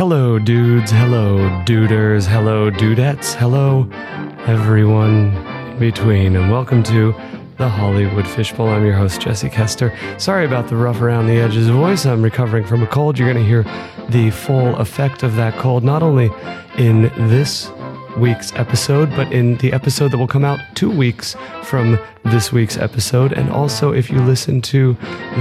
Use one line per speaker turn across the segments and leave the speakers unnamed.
Hello, dudes. Hello, duders. Hello, dudettes. Hello, everyone between. And welcome to the Hollywood Fishbowl. I'm your host, Jesse Kester. Sorry about the rough around the edges voice. I'm recovering from a cold. You're going to hear the full effect of that cold, not only in this week's episode, but in the episode that will come out two weeks from this week's episode. And also, if you listen to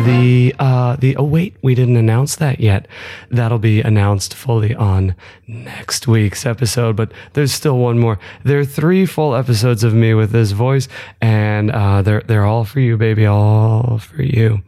the uh, the oh wait, we didn't announce that yet. That'll be announced fully on next week's episode. But there's still one more. There are three full episodes of me with this voice, and uh, they're they're all for you, baby, all for you.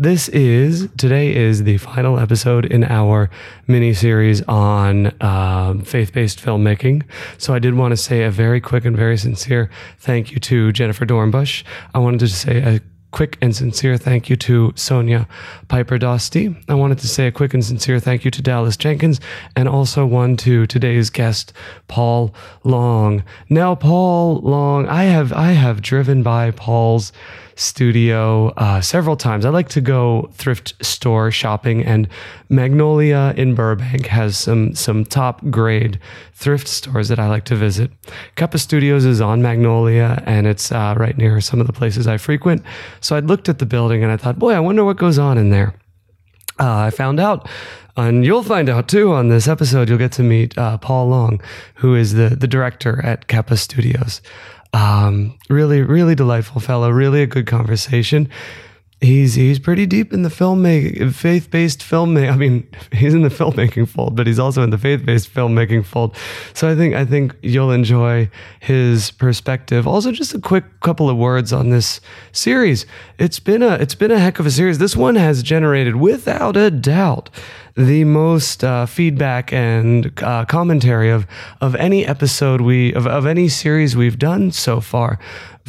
This is today is the final episode in our mini series on um, faith based filmmaking. So I did want to say a very quick and very sincere thank you to Jennifer Dornbush. I wanted to say a quick and sincere thank you to Sonia Piper Dosty. I wanted to say a quick and sincere thank you to Dallas Jenkins and also one to today's guest, Paul Long. Now, Paul Long, I have I have driven by Paul's studio uh, several times. I like to go thrift store shopping, and Magnolia in Burbank has some some top grade thrift stores that I like to visit. Kappa Studios is on Magnolia, and it's uh, right near some of the places I frequent. So I looked at the building and I thought, boy, I wonder what goes on in there. Uh, I found out and you'll find out too on this episode. You'll get to meet uh, Paul Long, who is the the director at Kappa Studios. Um, really, really delightful fellow. Really a good conversation. He's he's pretty deep in the filmmaking, faith based filmmaking. I mean, he's in the filmmaking fold, but he's also in the faith based filmmaking fold. So I think I think you'll enjoy his perspective. Also, just a quick couple of words on this series. It's been a it's been a heck of a series. This one has generated, without a doubt, the most uh, feedback and uh, commentary of of any episode we of, of any series we've done so far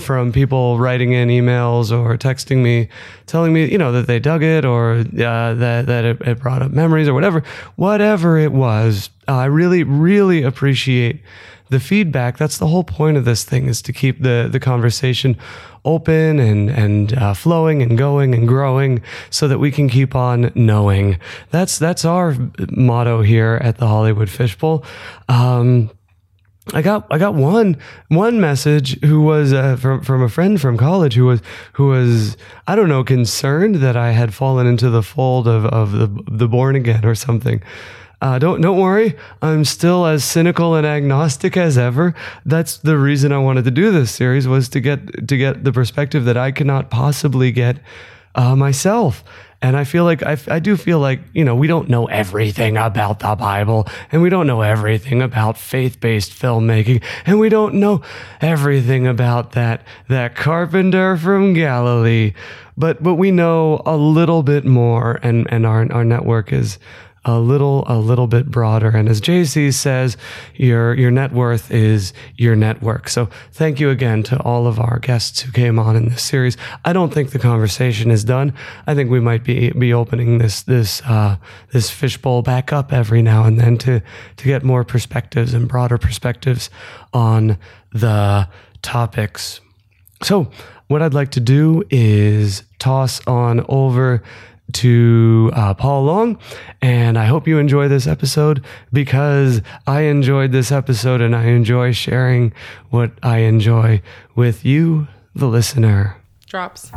from people writing in emails or texting me telling me you know that they dug it or uh, that that it, it, brought up memories or whatever. Whatever it was i really really appreciate the feedback. That's the whole point of this thing is to keep the the conversation open and and uh, flowing and going and growing so that we can keep on knowing. That's that's our motto here at the hollywood fishbowl. Um, I got I got one one message who was uh, from from a friend from college who was who was I don't know concerned that I had fallen into the fold of of the the born again or something. Uh, don't don't worry, I'm still as cynical and agnostic as ever. That's the reason I wanted to do this series was to get to get the perspective that I cannot possibly get uh, myself. And I feel like I, I do feel like, you know, we don't know everything about the Bible and we don't know everything about faith based filmmaking and we don't know everything about that, that carpenter from Galilee. But, but we know a little bit more and, and our, our network is, a little a little bit broader. And as Jay-Z says your your net worth is your network. So thank you again to all of our guests who came on in this series. I don't think the conversation is done. I think we might be be opening this this uh, this fishbowl back up every now and then to to get more perspectives and broader perspectives on the topics. So what I'd like to do is toss on over to uh, Paul Long. And I hope you enjoy this episode because I enjoyed this episode and I enjoy sharing what I enjoy with you, the listener.
Drops.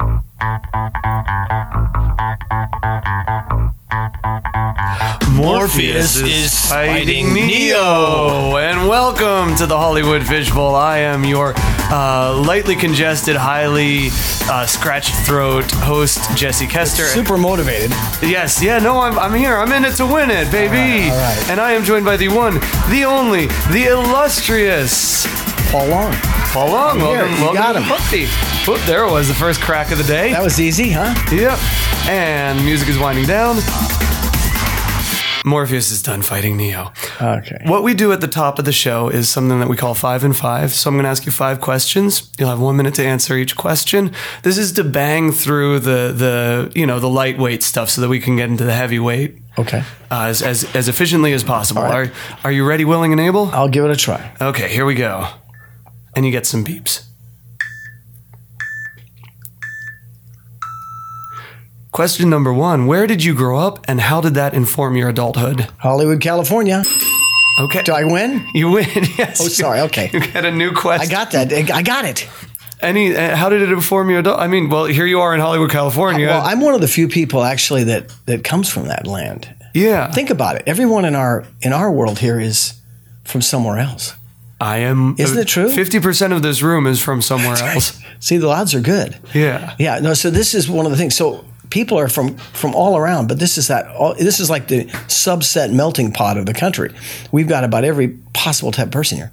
Morpheus is fighting Neo, and welcome to the Hollywood Fishbowl. I am your uh, lightly congested, highly uh, scratched throat host, Jesse Kester.
Super motivated.
Yes, yeah, no, I'm, I'm here. I'm in it to win it, baby.
All right, all right.
And I am joined by the one, the only, the illustrious
Paul Long.
Paul Long.
here.
Welcome,
You
welcome
got him.
Whoop, there it was, the first crack of the day.
That was easy, huh?
Yep. And music is winding down. Morpheus is done fighting Neo.
Okay.
What we do at the top of the show is something that we call five and five. So I'm going to ask you five questions. You'll have one minute to answer each question. This is to bang through the the you know the lightweight stuff so that we can get into the heavyweight
Okay.
uh, as, as as efficiently as possible.
Right.
Are are you ready, willing, and able?
I'll give it a try.
Okay, here we go. And you get some beeps.
Question number one Where did you grow up and how did that inform your adulthood?
Hollywood, California.
Okay.
Do I win?
You win. Yes.
Oh, sorry. Okay.
You get a new question.
I got that. I got it.
Any? Uh, how did it inform your adult? I mean, well, here you are in Hollywood, California.
Well, I'm one of the few people actually that that comes from that land.
yeah.
Think about it. Everyone in our in our world here is from somewhere else.
I am.
Isn't it true?
Fifty percent of this room is from somewhere else.
See, the odds are good.
Yeah.
Yeah. No. So this is one of the things. So people are from from all around, but this is that. All, this is like the subset melting pot of the country. We've got about every possible type of person here.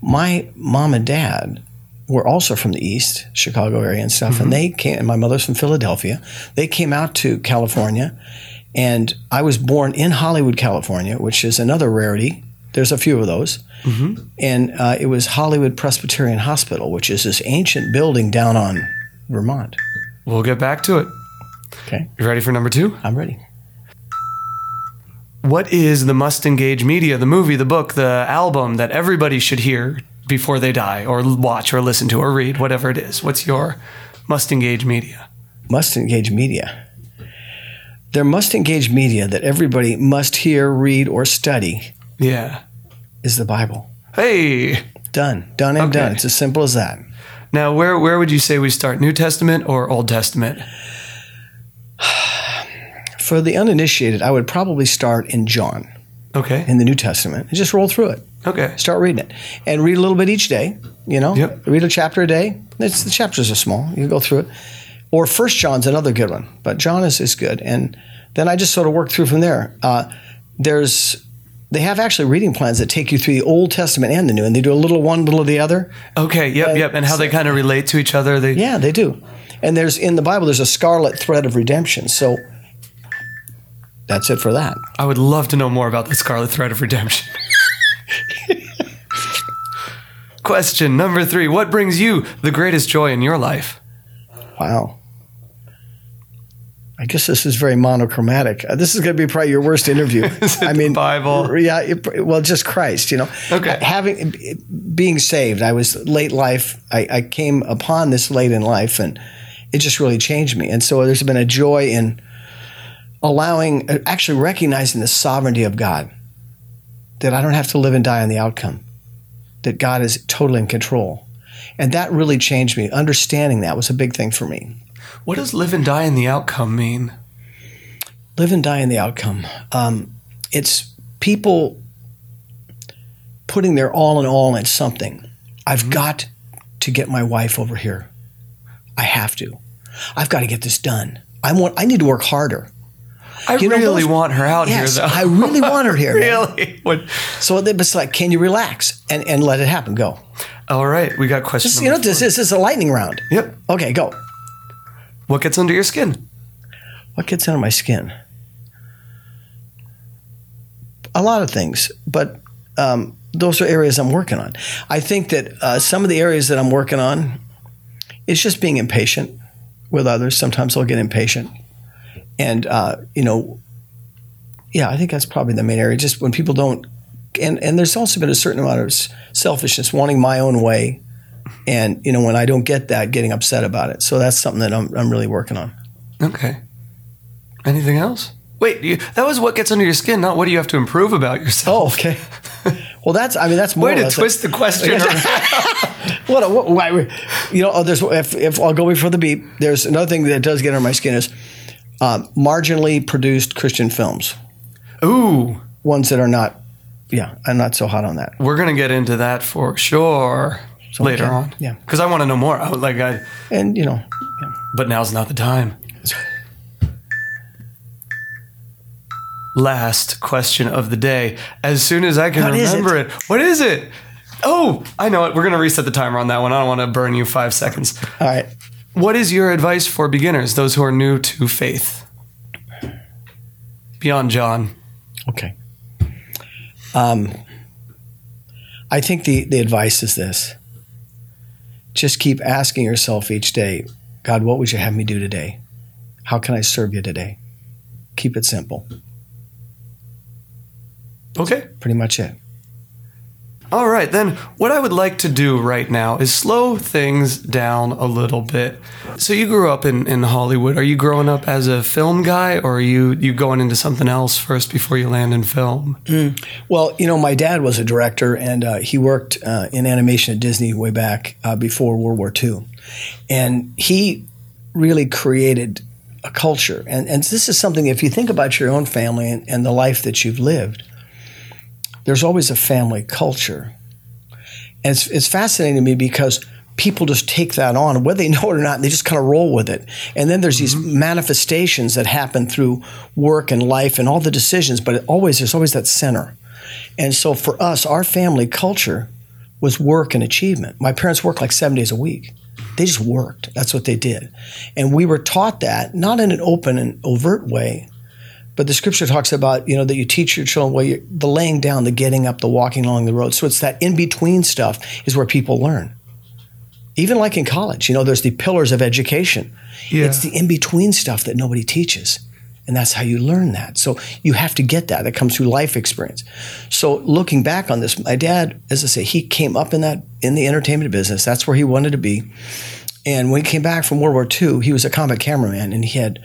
My mom and dad were also from the east, Chicago area and stuff, and mm-hmm. they came. And my mother's from Philadelphia. They came out to California, and I was born in Hollywood, California, which is another rarity. There's a few of those, and uh, it was Hollywood Presbyterian Hospital, which is this ancient building down on Vermont.
We'll get back to it.
Okay,
You ready for number two?
I'm ready.
What is the must engage media, the movie, the book, the album that everybody should hear before they die, or watch, or listen to, or read, whatever it is? What's your must engage media?
must engage media. There must engage media that everybody must hear, read, or study
Yeah.
is the Bible.
Hey.
Done. Done and
Okay.
done. It's as simple as that.
Now, where where would you say we start? New Testament or Old Testament?
For the uninitiated, I would probably start in John
Okay.
in the New Testament and just roll through it.
Okay.
Start reading it and read a little bit each day. You know,
Yep.
read a chapter a day. It's, the chapters are small. You go through it. Or First John's another good one, but John is, is good. And then I just sort of work through from there. Uh, there's they have actually reading plans that take you through the Old Testament and the New, and they do a little one, little of the other.
Okay. Yep. Yep. And how they kind of relate to each other. They.
Yeah, they do. And there's in the Bible, there's a scarlet thread of redemption. So that's it for that.
I would love to know more about the Scarlet Thread of Redemption. Question number three: What brings you the greatest joy in your life?
Wow. I guess this is very monochromatic. Uh, this is going to be probably your worst interview. I mean,
Bible?
Yeah, it, well, just Christ, you know.
Okay.
Having being saved, I was late life. I, I came upon this late in life, and it just really changed me. And so there's been a joy in allowing, uh, actually recognizing the sovereignty of God. That I don't have to live and die on the outcome. That God is totally in control. And that really changed me. Understanding that was a big thing for me.
What does live and die in the outcome mean?
live and die in the outcome. Um, it's people putting their all in all in something. I've got to get my wife over here. I have to. I've got to get this done. I want. I need to work harder.
I
You know,
really
those-
want her out
Yes,
here, though.
I really want her here.
really? What?
So it's like, can you relax and, and let it happen? Go.
All right, we got questions.
You know, this, this is a lightning round.
Yep.
Okay, go.
What gets under your skin?
What gets under my skin? A lot of things, but um, those are areas I'm working on. I think that uh, some of the areas that I'm working on is just being impatient with others. Sometimes I'll get impatient, and uh, you know, yeah, I think that's probably the main area. Just when people don't, and and there's also been a certain amount of selfishness, wanting my own way, and you know, when I don't get that, getting upset about it. So that's something that I'm I'm really working on.
Okay. Anything else? Wait, you, that was what gets under your skin, not what do you have to improve about yourself.
Oh, okay. Well, that's. I mean, that's more.
Way to twist the question.
What? A, what why, you know, oh, there's. If, if I'll go before the beep, there's another thing that does get under my skin is um, marginally produced Christian films,
Ooh,
ones that are not. Yeah, I'm not so hot on that.
we're gonna get into that for sure later on.
Yeah.
because I want to know more. I like, I,
And you know,
but now's not the time. Last question of the day. As soon as I can
What
remember it? what is it? Oh, I know it. We're gonna reset the timer on that one. I don't want to burn you five seconds.
all right.
What is your advice for beginners, those who are new to faith? Beyond John.
Okay. Um, I think the, the advice is this just keep asking yourself each day, God, what would you have me do today? How can I serve you today? Keep it simple.
Okay.
Pretty much it.
All right, then what I would like to do right now is slow things down a little bit. So you grew up in, in Hollywood. Are you growing up as a film guy or are you, you going into something else first before you land in film?
Well, you know, my dad was a director and uh, he worked uh, in animation at Disney way back uh, before World War II. And he really created a culture. And, and this is something, if you think about your own family and, and the life that you've lived, there's always a family culture. And it's, it's fascinating to me because people just take that on, whether they know it or not, they just kind of roll with it. And then there's these mm-hmm. manifestations that happen through work and life and all the decisions, but it always there's always that center. And so for us, our family culture was work and achievement. My parents worked like seven days a week. They just worked. That's what they did. And we were taught that, not in an open and overt way, but the scripture talks about, you know, that you teach your children well, the laying down, the getting up, the walking along the road. So it's that in between stuff is where people learn. Even like in college, you know, there's the pillars of education.
Yeah.
It's the in between stuff that nobody teaches. And that's how you learn that. So you have to get that. That comes through life experience. So looking back on this, my dad, as I say, he came up in that in the entertainment business. That's where he wanted to be. And when he came back from World War II, he was a combat cameraman and he had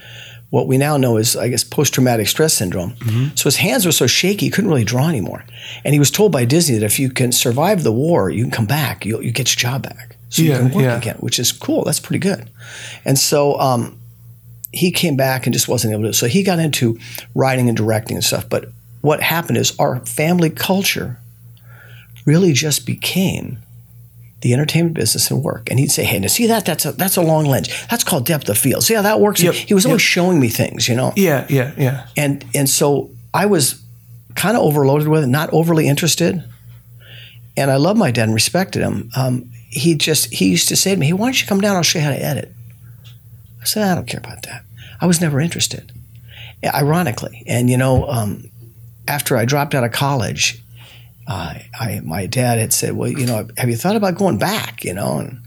what we now know is, I guess, post traumatic stress syndrome.
Mm-hmm.
So his hands were so shaky, he couldn't really draw anymore. And he was told by Disney that if you can survive the war, you can come back, you'll, you get your job back. So
Yeah,
you can work
yeah.
again, which is cool. That's pretty good. And so um, he came back and just wasn't able to. So he got into writing and directing and stuff. But what happened is our family culture really just became the entertainment business and work. And he'd say, "Hey, now see that? That's a that's a long lens. That's called depth of field. See how that works?"
Yep,
He was always
yep.
showing me things, you know.
Yeah, yeah, yeah.
And and so I was kind of overloaded with it, not overly interested. And I love my dad and respected him. Um, he just he used to say to me, "Hey, why don't you come down? I'll show you how to edit." I said, "I don't care about that. I was never interested." Ironically, and you know, um, after I dropped out of college, uh, I my dad had said, "Well, you know, have you thought about going back?" You know, and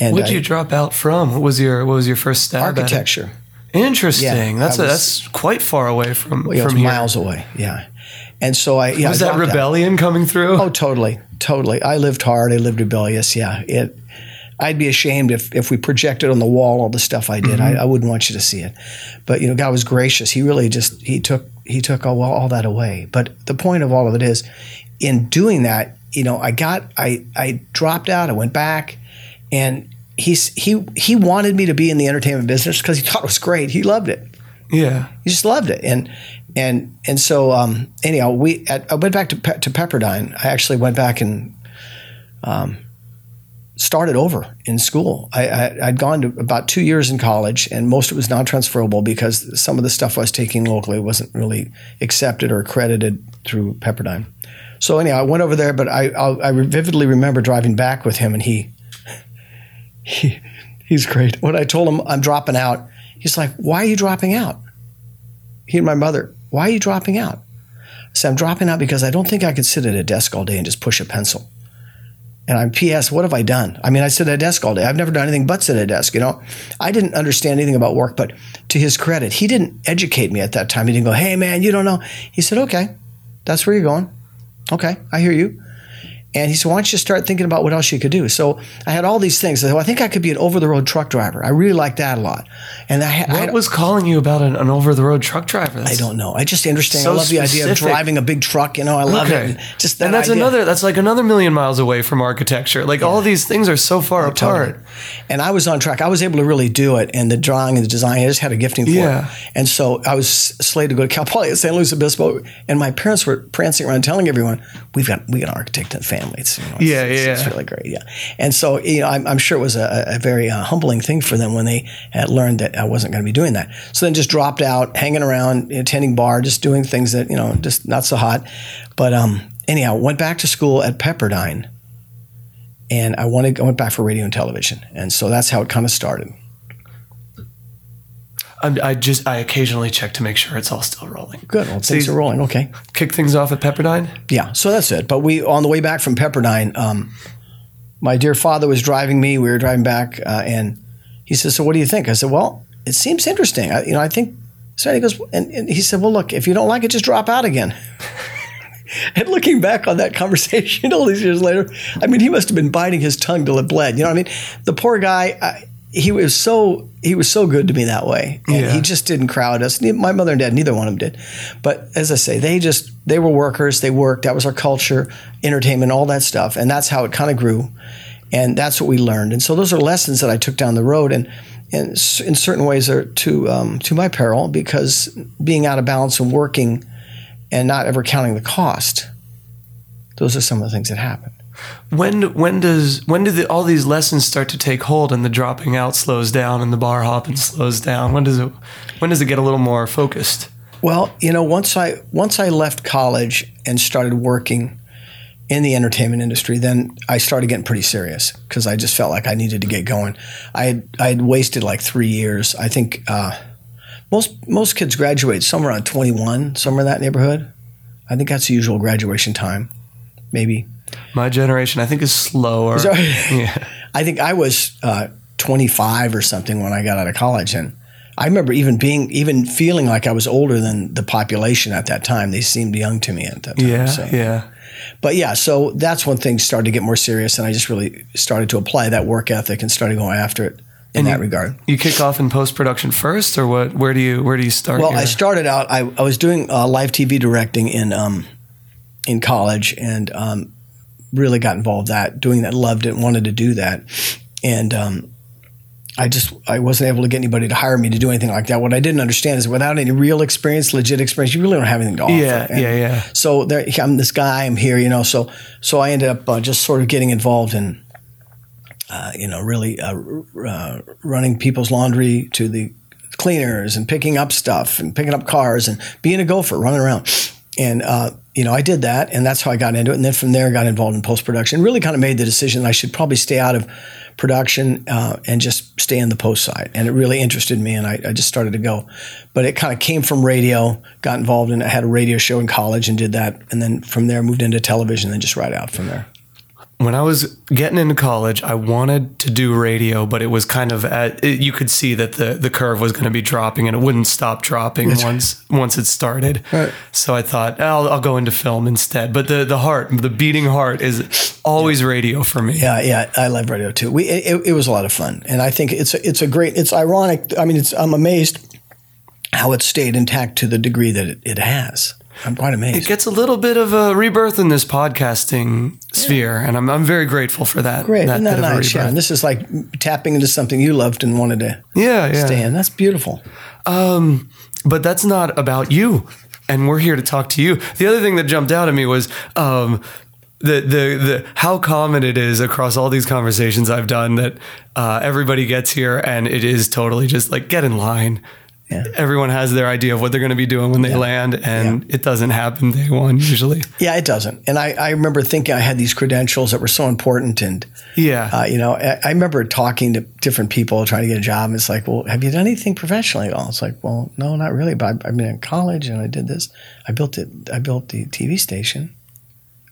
and
What'd you drop out from? What was your What was your first it?
architecture.
Interesting.
Yeah,
that's
I
a,
was-
that's quite far away from
Well, yeah,
from
was
here.
miles away. Yeah, and so I yeah,
Was
I
that
dropped out.
rebellion coming through?
Oh, totally, totally. I lived hard. I lived rebellious. Yeah, it. I'd be ashamed if if we projected on the wall all the stuff I did. I, I wouldn't want you to see it. But you know, God was gracious. He really just he took he took all all that away. But the point of all of it is, in doing that, you know, I got I I dropped out. I went back, and he's he he wanted me to be in the entertainment business because he thought it was great. He loved it
yeah.
he just loved it and and and so um, anyhow we at, I went back to to Pepperdine I actually went back and um, started over in school I, I I'd gone to about two years in college and most of it was non-transferable because some of the stuff I was taking locally wasn't really accepted or accredited through Pepperdine so anyhow I went over there but I I'll, I vividly remember driving back with him and he he he's great when I told him I'm dropping out he's like why are you dropping out he and my mother, why are you dropping out? I said, I'm dropping out because I don't think I could sit at a desk all day and just push a pencil. And I'm PS, what have I done? I mean, I sit at a desk all day. I've never done anything but sit at a desk, you know? I didn't understand anything about work, but to his credit, he didn't educate me at that time. He didn't go, hey man, you don't know. He said, okay, that's where you're going. Okay, I hear you. And he said, why don't you start thinking about what else you could do? So I had all these things. I said, well, I think I could be an over the road truck driver. I really like that a lot. And I, had- I
What was calling you about an, an over the road truck driver?
I don't know. I just interesting.
So
I love the idea of driving a big truck. You know, I love
Okay.
it. And just that
and that's
idea.
another. That's like another million miles away from architecture. Like all these things are so far oh,
Totally.
apart.
And I was on track. I was able to really do it. And the drawing and the design, I just had a gifting for
Yeah.
it. And so I was slated to go to Cal Poly at San Luis Obispo. And my parents were prancing around telling everyone, we've got we got an architect in the family. It's, you know, it's,
Yeah,
it's,
yeah,
it's really great. Yeah. And so, you know, I'm, I'm sure it was a, a very uh, humbling thing for them when they had learned that I wasn't going to be doing that. So then just dropped out, hanging around, attending bar, just doing things that, you know, just not so hot. But um, anyhow, went back to school at Pepperdine and I wanted I went back for radio and television, and so that's how it kind of started.
I'm, I just I occasionally check to make sure it's all still rolling.
Good, well, things
you
are rolling. Okay,
Kick things off at Pepperdine.
yeah, so that's it. But we on the way back from Pepperdine, um, my dear father was driving me. We were driving back, uh, and he says, "So what do you think?" I said, "Well, it seems interesting. I, you know, I think." So he goes, and, and he said, "Well, look, if you don't like it, just drop out again." and looking back on that conversation all these years later, I mean, he must have been biting his tongue till it bled. You know what I mean? The poor guy. I, he was so he was so good to me that way, and
Yeah.
he just didn't crowd us. My mother and dad, neither one of them did. But as I say, they just they were workers. They worked. That was our culture, entertainment, all that stuff, and that's how it kind of grew, and that's what we learned. And so those are lessons that I took down the road, and and in certain ways are to um, to my peril because being out of balance and working, and not ever counting the cost. Those are some of the things that happen.
When when does when do the, all these lessons start to take hold and the dropping out slows down and the bar hopping slows down? When does it when does it get a little more focused?
Well, you know, once I once I left college and started working in the entertainment industry, then I started getting pretty serious because I just felt like I needed to get going. I had I had wasted like three years. I think uh, most most kids graduate somewhere around twenty one, somewhere in that neighborhood. I think that's the usual graduation time, maybe.
My generation, I think, is slower.
So-
yeah.
I think I was uh, 25 or something when I got out of college, and I remember even being, even feeling like I was older than the population at that time. They seemed young to me at that time.
Yeah,
so.
yeah.
But yeah, so that's when things started to get more serious, and I just really started to apply that work ethic and started going after it in
And
that
you-
regard.
You kick off in post production first, or what? Where do you where do you start?
Well,
your-
I started out. I, I was doing uh, live TV directing in um, in college, and um, really got involved that doing that. Loved it. Wanted to do that, and um, I just I wasn't able to get anybody to hire me to do anything like that. What I didn't understand is without any real experience, legit experience, you really don't have anything to offer.
Yeah,
And
yeah, yeah.
So there, I'm this guy. I'm here, you know. So so I ended up uh, just sort of getting involved in. Uh, you know, really uh, uh, running people's laundry to the cleaners and picking up stuff and picking up cars and being a gopher, running around. And, uh, you know, I did that and that's how I got into it. And then from there, I got involved in post production. Really kind of made the decision I should probably stay out of production uh, and just stay in the post side. And it really interested me and I, I just started to go. But it kind of came from radio, got involved in I had a radio show in college and did that. And then from there, moved into television and just right out from there.
When I was getting into college, I wanted to do radio, but it was kind of at it, you could see that the the curve was going to be dropping, and it wouldn't stop dropping once once it started.
Right.
So I thought I'll, I'll go into film instead. But the the heart, the beating heart, is always radio for me.
Yeah, yeah, I love radio too. We it, it was a lot of fun, and I think it's a, it's a great. It's ironic. I mean, it's I'm amazed how it stayed intact to the degree that it, it has. I'm quite amazed.
It gets a little bit of a rebirth in this podcasting sphere, and I'm I'm very grateful for that.
Great, isn't that nice? Yeah, and this is like tapping into something you loved and wanted to
yeah, yeah.
stay in. That's beautiful.
Um, but that's not about you. And we're here to talk to you. The other thing that jumped out at me was um, the the the how common it is across all these conversations I've done that uh, everybody gets here and it is totally just like get in line.
Yeah.
Everyone has their idea of what they're going to be doing when they land, and it doesn't happen day one usually.
Yeah, it doesn't. And I, I remember thinking I had these credentials that were so important, and
Yeah,
uh, you know, I, I remember talking to different people trying to get a job. And it's like, well, have you done anything professionally at all? It's like, well, no, not really. But I, I've been in college and I did this. I built it. I built the TV station.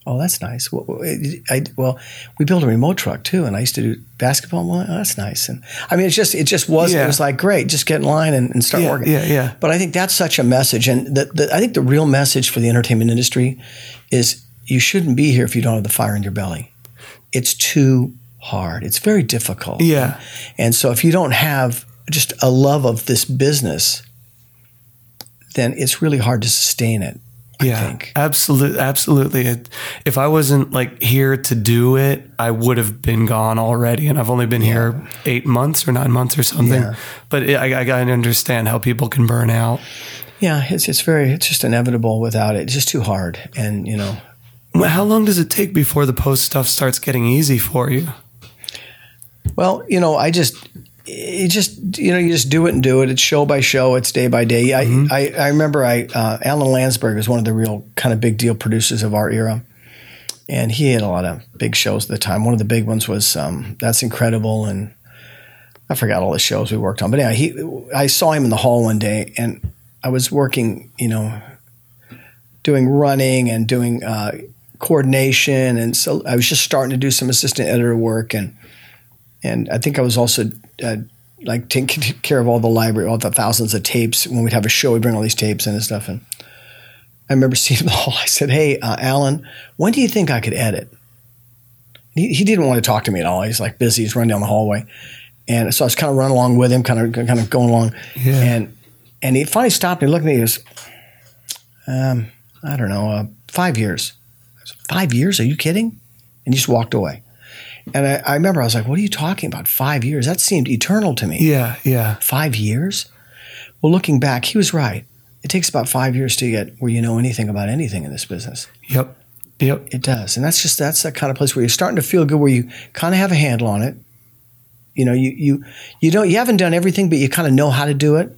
Oh, that's nice. Well, I, well, we built a remote truck too, and I used to do basketball. Well, oh, that's nice. And I mean, it's just, it just was.
Yeah.
It was like great. Just get in line and, and start
Yeah,
working.
yeah, yeah.
But I think that's such a message, and the, the, I think the real message for the entertainment industry is you shouldn't be here if you don't have the fire in your belly. It's too hard. It's very difficult.
yeah,
And so if you don't have just a love of this business, then it's really hard to sustain it. I
yeah. Absolutely, absolutely. It, if I wasn't like here to do it, I would have been gone already. And I've only been here eight months or nine months or something.
Yeah.
But it, I, I gotta understand how people can burn out.
Yeah, it's it's very it's just inevitable without it. It's just too hard. And you know,
Well, How long does it take before the post stuff starts getting easy for you?
well, you know, I just it just you know you just do it and do it. It's show by show. It's day by day. I I, I remember I uh, Alan Landsburg was one of the real kind of big deal producers of our era, and he had a lot of big shows at the time. One of the big ones was um, That's Incredible, and I forgot all the shows we worked on. But anyway, he I saw him in the hall one day, and I was working, you know, doing running and doing uh, coordination, and so I was just starting to do some assistant editor work, and and I think I was also uh, like taking care of all the library, all the thousands of tapes. When we'd have a show, we'd bring all these tapes in and stuff, and I remember seeing the hall. I said, "Hey, uh, Alan, when do you think I could edit?" He, he didn't want to talk to me at all. He's like busy. He's running down the hallway, and so I was kind of running along with him, kind of kind of going along.
Yeah.
And and he finally stopped and he looked at me. He goes, um, "I don't know, uh, five years." I said, five years? Are you kidding? And he just walked away. And I, I remember I was like, "What are you talking about? Five years? That seemed eternal to me."
Yeah, yeah.
Five years? Well, looking back, he was right. It takes about five years to get where you know anything about anything in this business.
Yep. Yep.
It does, and that's just that's that kind of place where you're starting to feel good, where you kind of have a handle on it. You know, you you you don't you haven't done everything, but you kind of know how to do it.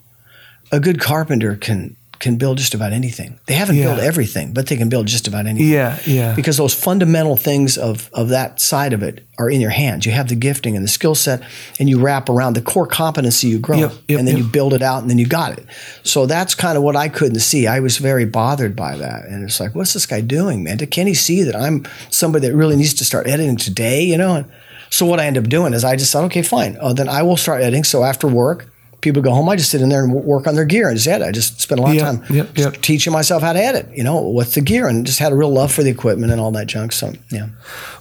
A good carpenter can can build just about anything. They haven't
Yeah.
built everything, but they can build just about anything.
Yeah, yeah.
Because those fundamental things of of that side of it are in your hands. You have the gifting and the skill set, and you wrap around the core competency you grow,
Yep, yep,
and then
yep.
you build it out, and then you got it. So that's kind of what I couldn't see. I was very bothered by that, and it's like, what's this guy doing, man? Can he see that I'm somebody that really needs to start editing today? You know. And so what I ended up doing is I just thought, okay, fine, uh, then I will start editing. So after work. People go home. I just sit in there and work on their gear and just edit. I just spend a lot
Yep,
of time
yep, yep.
teaching myself how to edit. You know, what's the gear, and just had a real love for the equipment and all that junk. So yeah.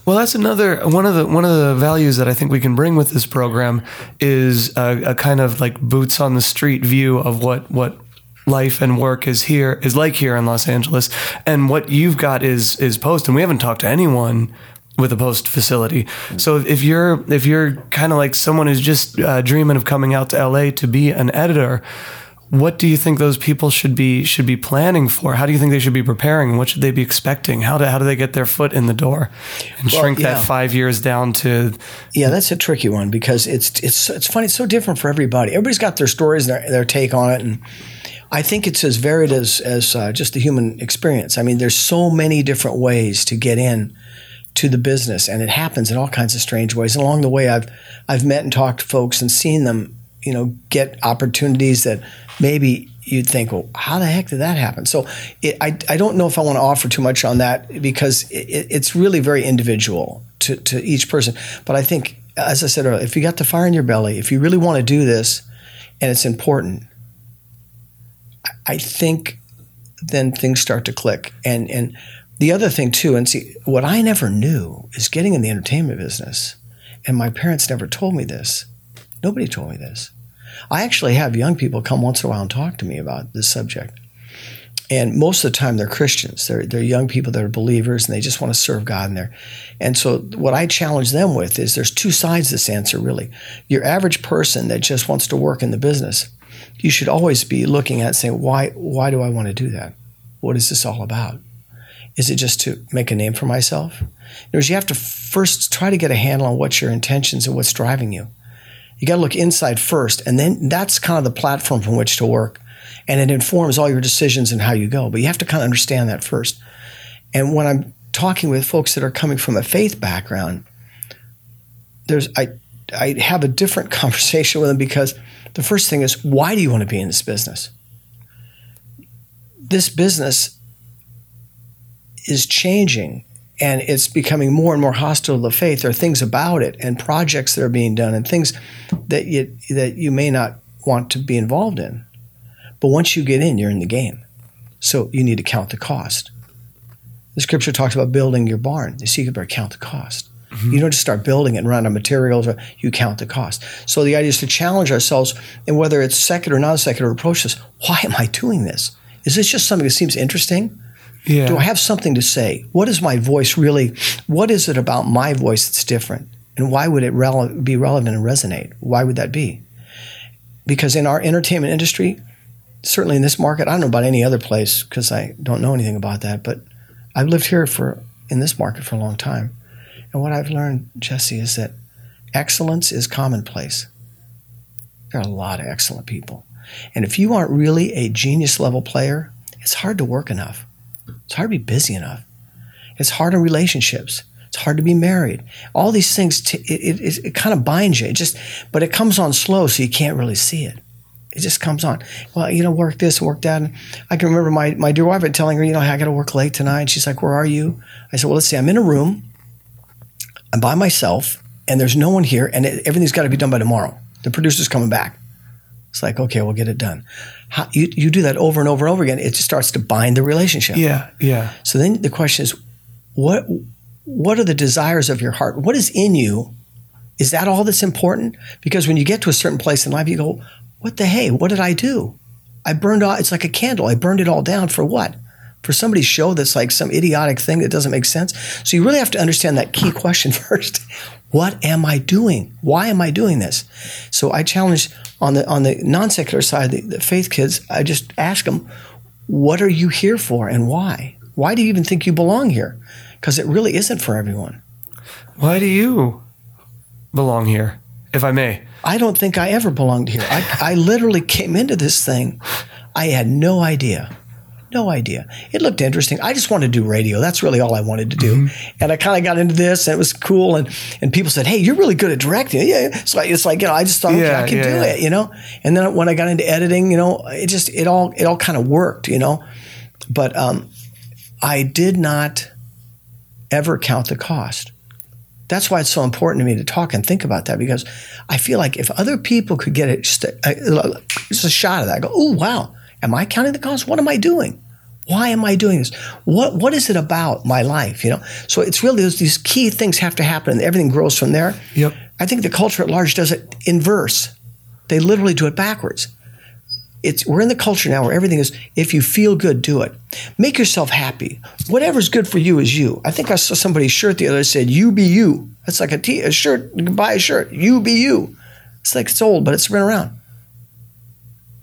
Well, that's another one of the one of the values that I think we can bring with this program is a, a kind of like boots on the street view of what what life and work is here is like here in Los Angeles, and what you've got is is post, and we haven't talked to anyone with a post facility. So if you're if you're kind of like someone who's just uh, dreaming of coming out to LA to be an editor. What do you think those people should be should be planning for? How do you think they should be preparing? What should they be expecting? How do how do they get their foot in the door and
Well,
shrink
yeah.
that five years down to
Yeah, that's a tricky one because it's it's it's funny. It's so different for everybody. Everybody's got their stories, and their their take on it, and I think it's as varied as as uh, just the human experience. I mean, there's so many different ways to get in to the business, and it happens in all kinds of strange ways. And along the way, I've I've met and talked to folks and seen them, you know, get opportunities that maybe you'd think, well, how the heck did that happen? So it, I I don't know if I want to offer too much on that because it, it's really very individual to to each person. But I think, as I said earlier, if you got the fire in your belly, if you really want to do this, and it's important, I think then things start to click. And and the other thing too, and see what I never knew is getting in the entertainment business, and my parents never told me this. Nobody told me this. I actually have young people come once in a while and talk to me about this subject. And most of the time they're Christians. They're they're young people that are believers and they just want to serve God in there. And so what I challenge them with is there's two sides to this answer really. Your average person that just wants to work in the business, you should always be looking at saying, why why do I want to do that? What is this all about? Is it just to make a name for myself? In words, you have to first try to get a handle on what your intentions and what's driving you. You got to look inside first, and then that's kind of the platform from which to work. And it informs all your decisions and how you go. But you have to kind of understand that first. And when I'm talking with folks that are coming from a faith background, there's I I have a different conversation with them because the first thing is why do you want to be in this business? This business is changing and it's becoming more and more hostile to the faith. There are things about it and projects that are being done and things that you that you may not want to be involved in. But once you get in, you're in the game. So you need to count the cost. The scripture talks about building your barn. You see, you better count the cost. Mm-hmm. You don't just start building it and run out of materials, or you count the cost. So the idea is to challenge ourselves, and whether it's secular or non secular approach this, why am I doing this? Is this just something that seems interesting?
Yeah
Do I have something to say? What is my voice really? What is it about my voice that's different? And why would it rele- be relevant and resonate? Why would that be? Because in our entertainment industry, certainly in this market, I don't know about any other place because I don't know anything about that, but I've lived here for in this market for a long time. And what I've learned, Jesse, is that excellence is commonplace. There are a lot of excellent people. And if you aren't really a genius level player, it's hard to work enough. It's hard to be busy enough. It's hard in relationships. It's hard to be married. All these things, t- it, it, it kind of binds you. It just, but it comes on slow, so you can't really see it. It just comes on. Well, you know, work this, work that. And I can remember my, my dear wife telling her, you know, I got to work late tonight. And she's like, where are you? I said, well, let's see. I'm in a room. I'm by myself, and there's no one here, and it, everything's got to be done by tomorrow. The producer's coming back. It's like, okay, we'll get it done. How, you, you do that over and over and over again. It just starts to bind the relationship.
Yeah, yeah.
So then the question is, what what are the desires of your heart? What is in you? Is that all that's important? Because when you get to a certain place in life, you go, what the hey? What did I do? I burned all. It's like a candle. I burned it all down for what? For somebody's show that's like some idiotic thing that doesn't make sense. So you really have to understand that key question first. What am I doing? Why am I doing this? So I challenge on the on the non secular side, the, the faith kids. I just ask them, what are you here for and why? Why do you even think you belong here? Because it really isn't for everyone.
Why do you belong here, if I may?
I don't think I ever belonged here. I, I literally came into this thing. I had no idea. No idea. It looked interesting. I just wanted to do radio. That's really all I wanted to do. Mm-hmm. And I kind of got into this and it was cool. And, and people said, Hey, you're really good at directing. Yeah. So it's like, you know, I just thought, okay, yeah, I can yeah, do yeah. it, you know? And then when I got into editing, you know, it just, it all, it all kind of worked, you know? But, um, I did not ever count the cost. That's why it's so important to me to talk and think about that because I feel like if other people could get it, just a, just a shot of that, I go, oh, wow, am I counting the cost? What am I doing? Why am I doing this? What what is it about my life? You know, so it's really those, these key things have to happen, and everything grows from there.
Yep.
I think the culture at large does it inverse. They literally do it backwards it's we're in the culture now where everything is if you feel good, do it. Make yourself happy. Whatever's good for you is you. I think I saw somebody's shirt the other day said "You be you." That's like a t a shirt. You can buy a shirt. You be you. It's like it's old, but it's been around.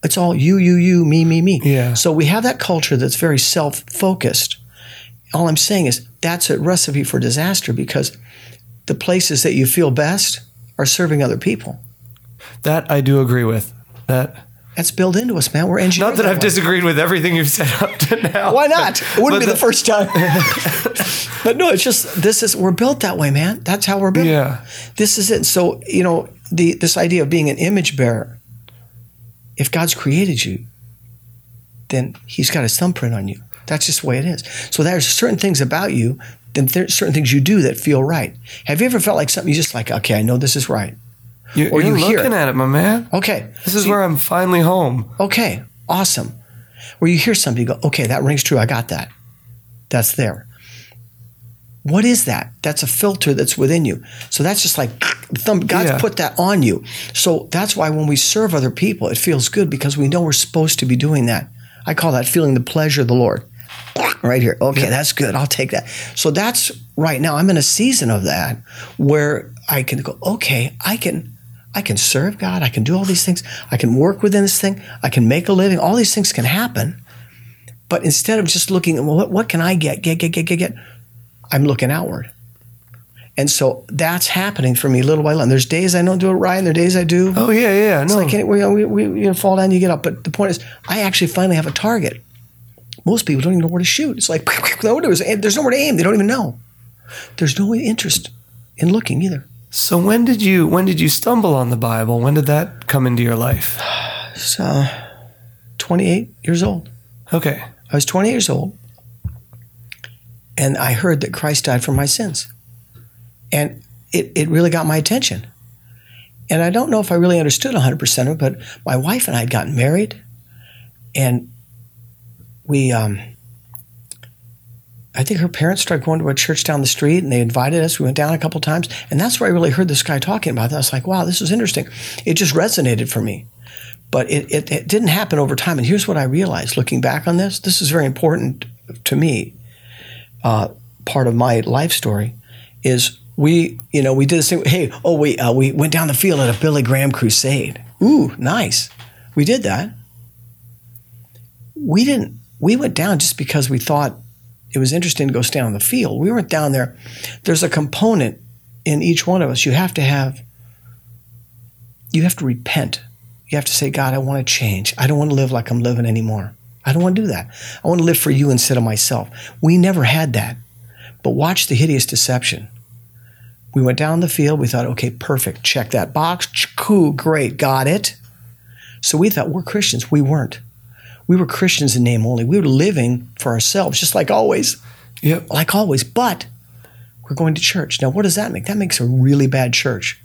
It's all you, you, you, me, me, me.
Yeah.
So we have that culture that's very self-focused. All I'm saying is that's a recipe for disaster because the places that you feel best are serving other people.
That I do agree with. That
that's built into us, man. We're engineers.
Not that, that I've way. disagreed with everything you've said up to now.
Why not? It wouldn't be the, the first time. but no, it's just this is we're built that way, man. That's how we're built.
Yeah.
This is it. So you know the this idea of being an image bearer. If God's created you, then He's got His thumbprint on you. That's just the way it is. So there's certain things about you, then there's certain things you do that feel right. Have you ever felt like something you just like, okay, I know this is right.
You, or you're you looking at it, my man.
Okay.
This is so where you, I'm finally home.
Okay. Awesome. Where you hear something, you go, okay, that rings true. I got that. That's there. What is that? That's a filter that's within you. So that's just like thumb, God's yeah. put that on you. So that's why when we serve other people, it feels good because we know we're supposed to be doing that. I call that feeling the pleasure of the Lord. Right here. Okay, yeah. that's good. I'll take that. So that's right now. I'm in a season of that where I can go, okay, I can I can serve God. I can do all these things. I can work within this thing. I can make a living. All these things can happen. But instead of just looking, well, what, what can I get, get, get, get, get, get, I'm looking outward. And so that's happening for me little by little. And there's days I don't do it right, and there are days I do.
Oh yeah, yeah.
no. It's like we, we, we, you fall down, you get up. But the point is, I actually finally have a target. Most people don't even know where to shoot. It's like there's nowhere to aim. They don't even know. There's no interest in looking either.
So when did you when did you stumble on the Bible? When did that come into your life?
So, 28 years old.
Okay.
I was 28 years old, and I heard that Christ died for my sins, and it it really got my attention. And I don't know if I really understood 100% of it, but my wife and I had gotten married, and we um, I think her parents started going to a church down the street and they invited us. We went down a couple times. And that's where I really heard this guy talking about that. I was like, wow, this is interesting. It just resonated for me. But it, it, it didn't happen over time. And here's what I realized looking back on this this is very important to me. Uh, part of my life story is we, you know, we did this thing. Hey, oh, we, uh, we went down the field at a Billy Graham crusade. Ooh, nice. We did that. We didn't, we went down just because we thought it was interesting to go stand on the field. We weren't down there. There's a component in each one of us. You have to have, you have to repent. You have to say, God, I want to change. I don't want to live like I'm living anymore. I don't want to do that. I want to live for you instead of myself. We never had that. But watch the hideous deception. We went down the field. We thought, okay, perfect. Check that box. Cool, great, got it. So we thought we're Christians. We weren't we were Christians in name only. We were living for ourselves, just like always.
Yep.
Like always. But we're going to church. Now, what does that make? That makes a really bad church.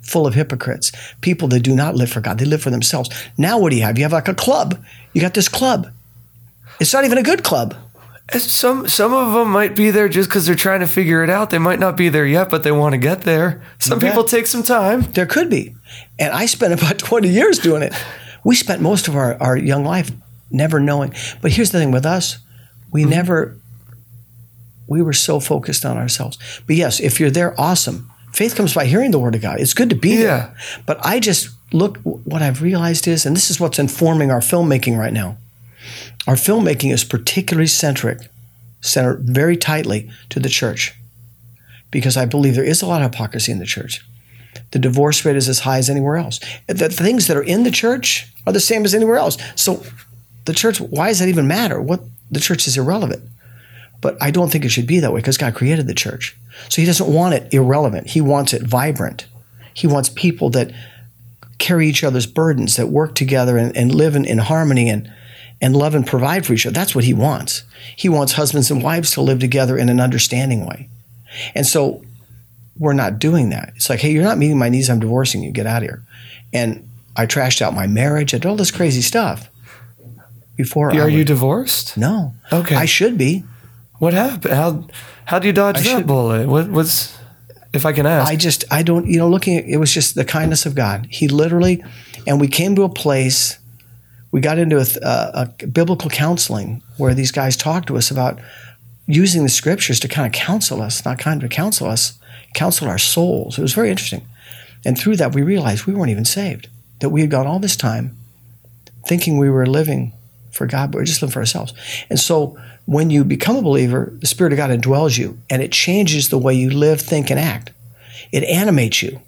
full of hypocrites, people that do not live for God. They live for themselves. Now, what do you have? You have like a club. You got this club. It's not even a good club.
Some some of them might be there just because they're trying to figure it out. They might not be there yet, but they want to get there. Some people take some time.
There could be. And I spent about 20 years doing it. We spent most of our, our young life never knowing. But here's the thing with us we mm-hmm. never, we were so focused on ourselves. But yes, if you're there, awesome. Faith comes by hearing the word of God. It's good to be
Yeah.
there. But I just look, what I've realized is, and this is what's informing our filmmaking right now. Our filmmaking is particularly centric, centered very tightly to the church, because I believe there is a lot of hypocrisy in the church. The divorce rate is as high as anywhere else. The things that are in the church are the same as anywhere else. So, the church, why does that even matter? What the church is irrelevant. But I don't think it should be that way because God created the church. So He doesn't want it irrelevant. He wants it vibrant. He wants people that carry each other's burdens, that work together and, and live in, in harmony and, and love and provide for each other. That's what He wants. He wants husbands and wives to live together in an understanding way. And so we're not doing that. It's like, hey, you're not meeting my needs. I'm divorcing you. Get out of here. And I trashed out my marriage. I did all this crazy stuff before. I
Are you divorced?
no.
Okay.
I should be.
What happened? How how do you dodge that
should-
bullet? What was, if I can ask?
I just, I don't, you know, looking at it was just the kindness of God. He literally, and we came to a place, we got into a, a, a biblical counseling where these guys talked to us about using the scriptures to kind of counsel us, not kind of counsel us, counsel our souls. It was very interesting. And through that, we realized we weren't even saved, that we had gone all this time thinking we were living for God, but we're just living for ourselves. And so when you become a believer, the Spirit of God indwells you and it changes the way you live, think, and act. It animates you.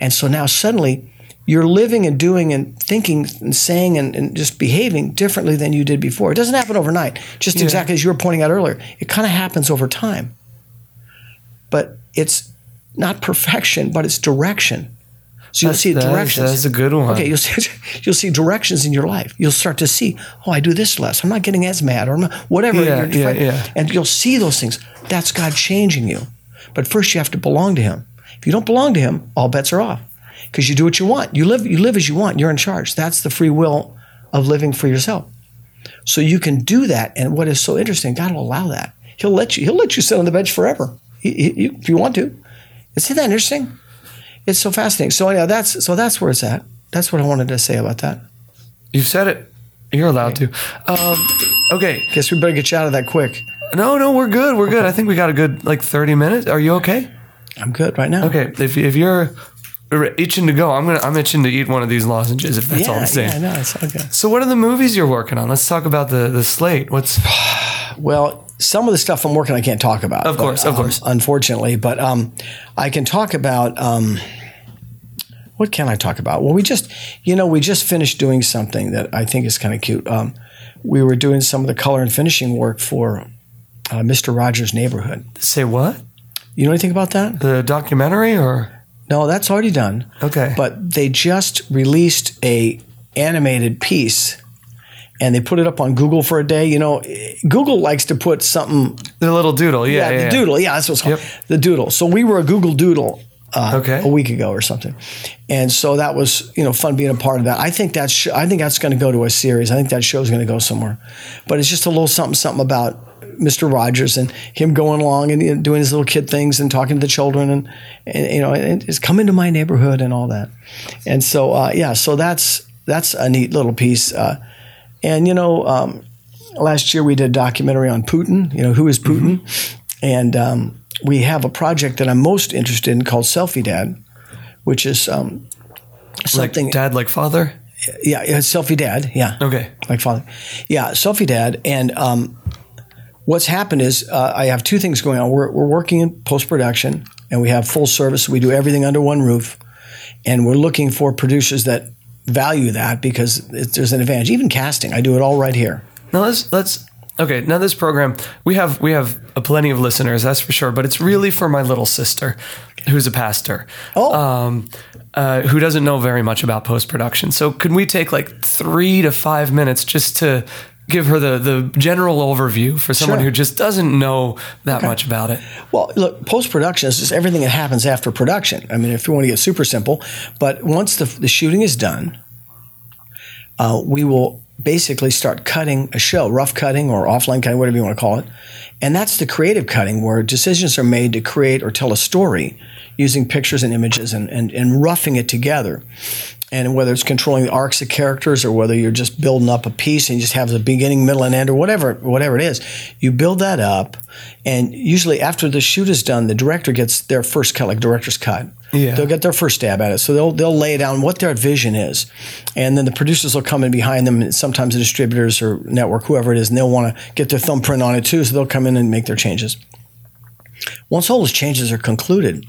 And so now suddenly you're living and doing and thinking and saying and, and just behaving differently than you did before. It doesn't happen overnight, just
Yeah.
exactly as you were pointing out earlier. It kind of happens over time. But it's not perfection, but it's direction. So you'll
That's-
see
that is-
directions.
that's a good one.
Okay, you'll see, you'll see directions in your life. You'll start to see, oh, I do this less. I'm not getting as mad, or I'm not, whatever.
Yeah,
you're
yeah, yeah.
And you'll see those things. That's God changing you. But first, you have to belong to Him. If you don't belong to Him, all bets are off because you do what you want. You live, you live as you want. You're in charge. That's the free will of living for yourself. So you can do that. And what is so interesting, God will allow that. He'll let you. He'll let you sit on the bench forever He- he- you- if you want to. Isn't that interesting? It's so fascinating. So anyhow, that's so that's where it's at. That's what I wanted to say about that.
You've said it. You're allowed to. Um, okay.
Guess we better get you out of that quick.
No, no, we're good. We're good. I think we got a good like 30 minutes. Are you okay?
I'm good right now.
Okay. If, if you're itching to go, I'm gonna I'm itching to eat one of these lozenges. If that's
yeah,
all the same.
yeah, no, it's good.
So, what are the movies you're working on? Let's talk about the the slate. What's
Well, some of the stuff I'm working, I can't talk about.
Of course,
but,
of
um,
course.
Unfortunately, but um, I can talk about. Um, what can I talk about? Well, we just, you know, we just finished doing something that I think is kind of cute. Um, we were doing some of the color and finishing work for uh, Mr. Rogers' Neighborhood.
say what?
You know anything about that?
The documentary or
No, that's already done.
okay?
But they just released a animated piece, and they put it up on Google for a day. You know, Google likes to put something
the little doodle. Yeah,
Yeah,
yeah,
the
yeah.
doodle. Yeah, that's what's called.
Yep.
The doodle. So we were a Google Doodle uh,
Okay.
a week ago or something, and so that was you know fun being a part of that. I think that's sh- I think that's going to go to a series. I think that show's going to go somewhere, but it's just a little something something about Mr. Rogers and him going along and you know, doing his little kid things and talking to the children and, and you know and it's come into my neighborhood and all that, and so uh, yeah, so that's that's a neat little piece, uh, and you know. Um, last year we did a documentary on Putin. You know, who is Putin? And um, we have a project that I'm most interested in called Selfie Dad, which is um, something.
Like dad, like father.
yeah, yeah, Selfie Dad. Yeah,
Okay.
like father. Yeah, Selfie Dad. And um, what's happened is uh, I have two things going on. We're, we're working in post production, and we have full service. We do everything under one roof, and we're looking for producers that value that because it, there's an advantage. Even casting, I do it all right here.
Now let's let's okay. Now this program we have we have a plenty of listeners, that's for sure. But it's really for my little sister, who's a pastor.
Oh.
Um, uh, who doesn't know very much about post production. So can we take like three to five minutes just to give her the the general overview for someone
Sure.
who just doesn't know that much about it?
Well, look, post production is just everything that happens after production. I mean, if you want to get super simple, but once the, the shooting is done, uh, we will basically start cutting a show, rough cutting or offline cutting, whatever you want to call it. And that's the creative cutting where decisions are made to create or tell a story using pictures and images and, and, and roughing it together. And whether it's controlling the arcs of characters or whether you're just building up a piece and you just have the beginning, middle, and end or whatever, whatever it is, you build that up. And usually after the shoot is done, the director gets their first cut, like director's cut.
Yeah.
They'll get their first stab at it. So they'll they'll lay down what their vision is, and then the producers will come in behind them. and Sometimes the distributors or network, whoever it is, and they'll want to get their thumbprint on it too. So they'll come in and make their changes. Once all those changes are concluded,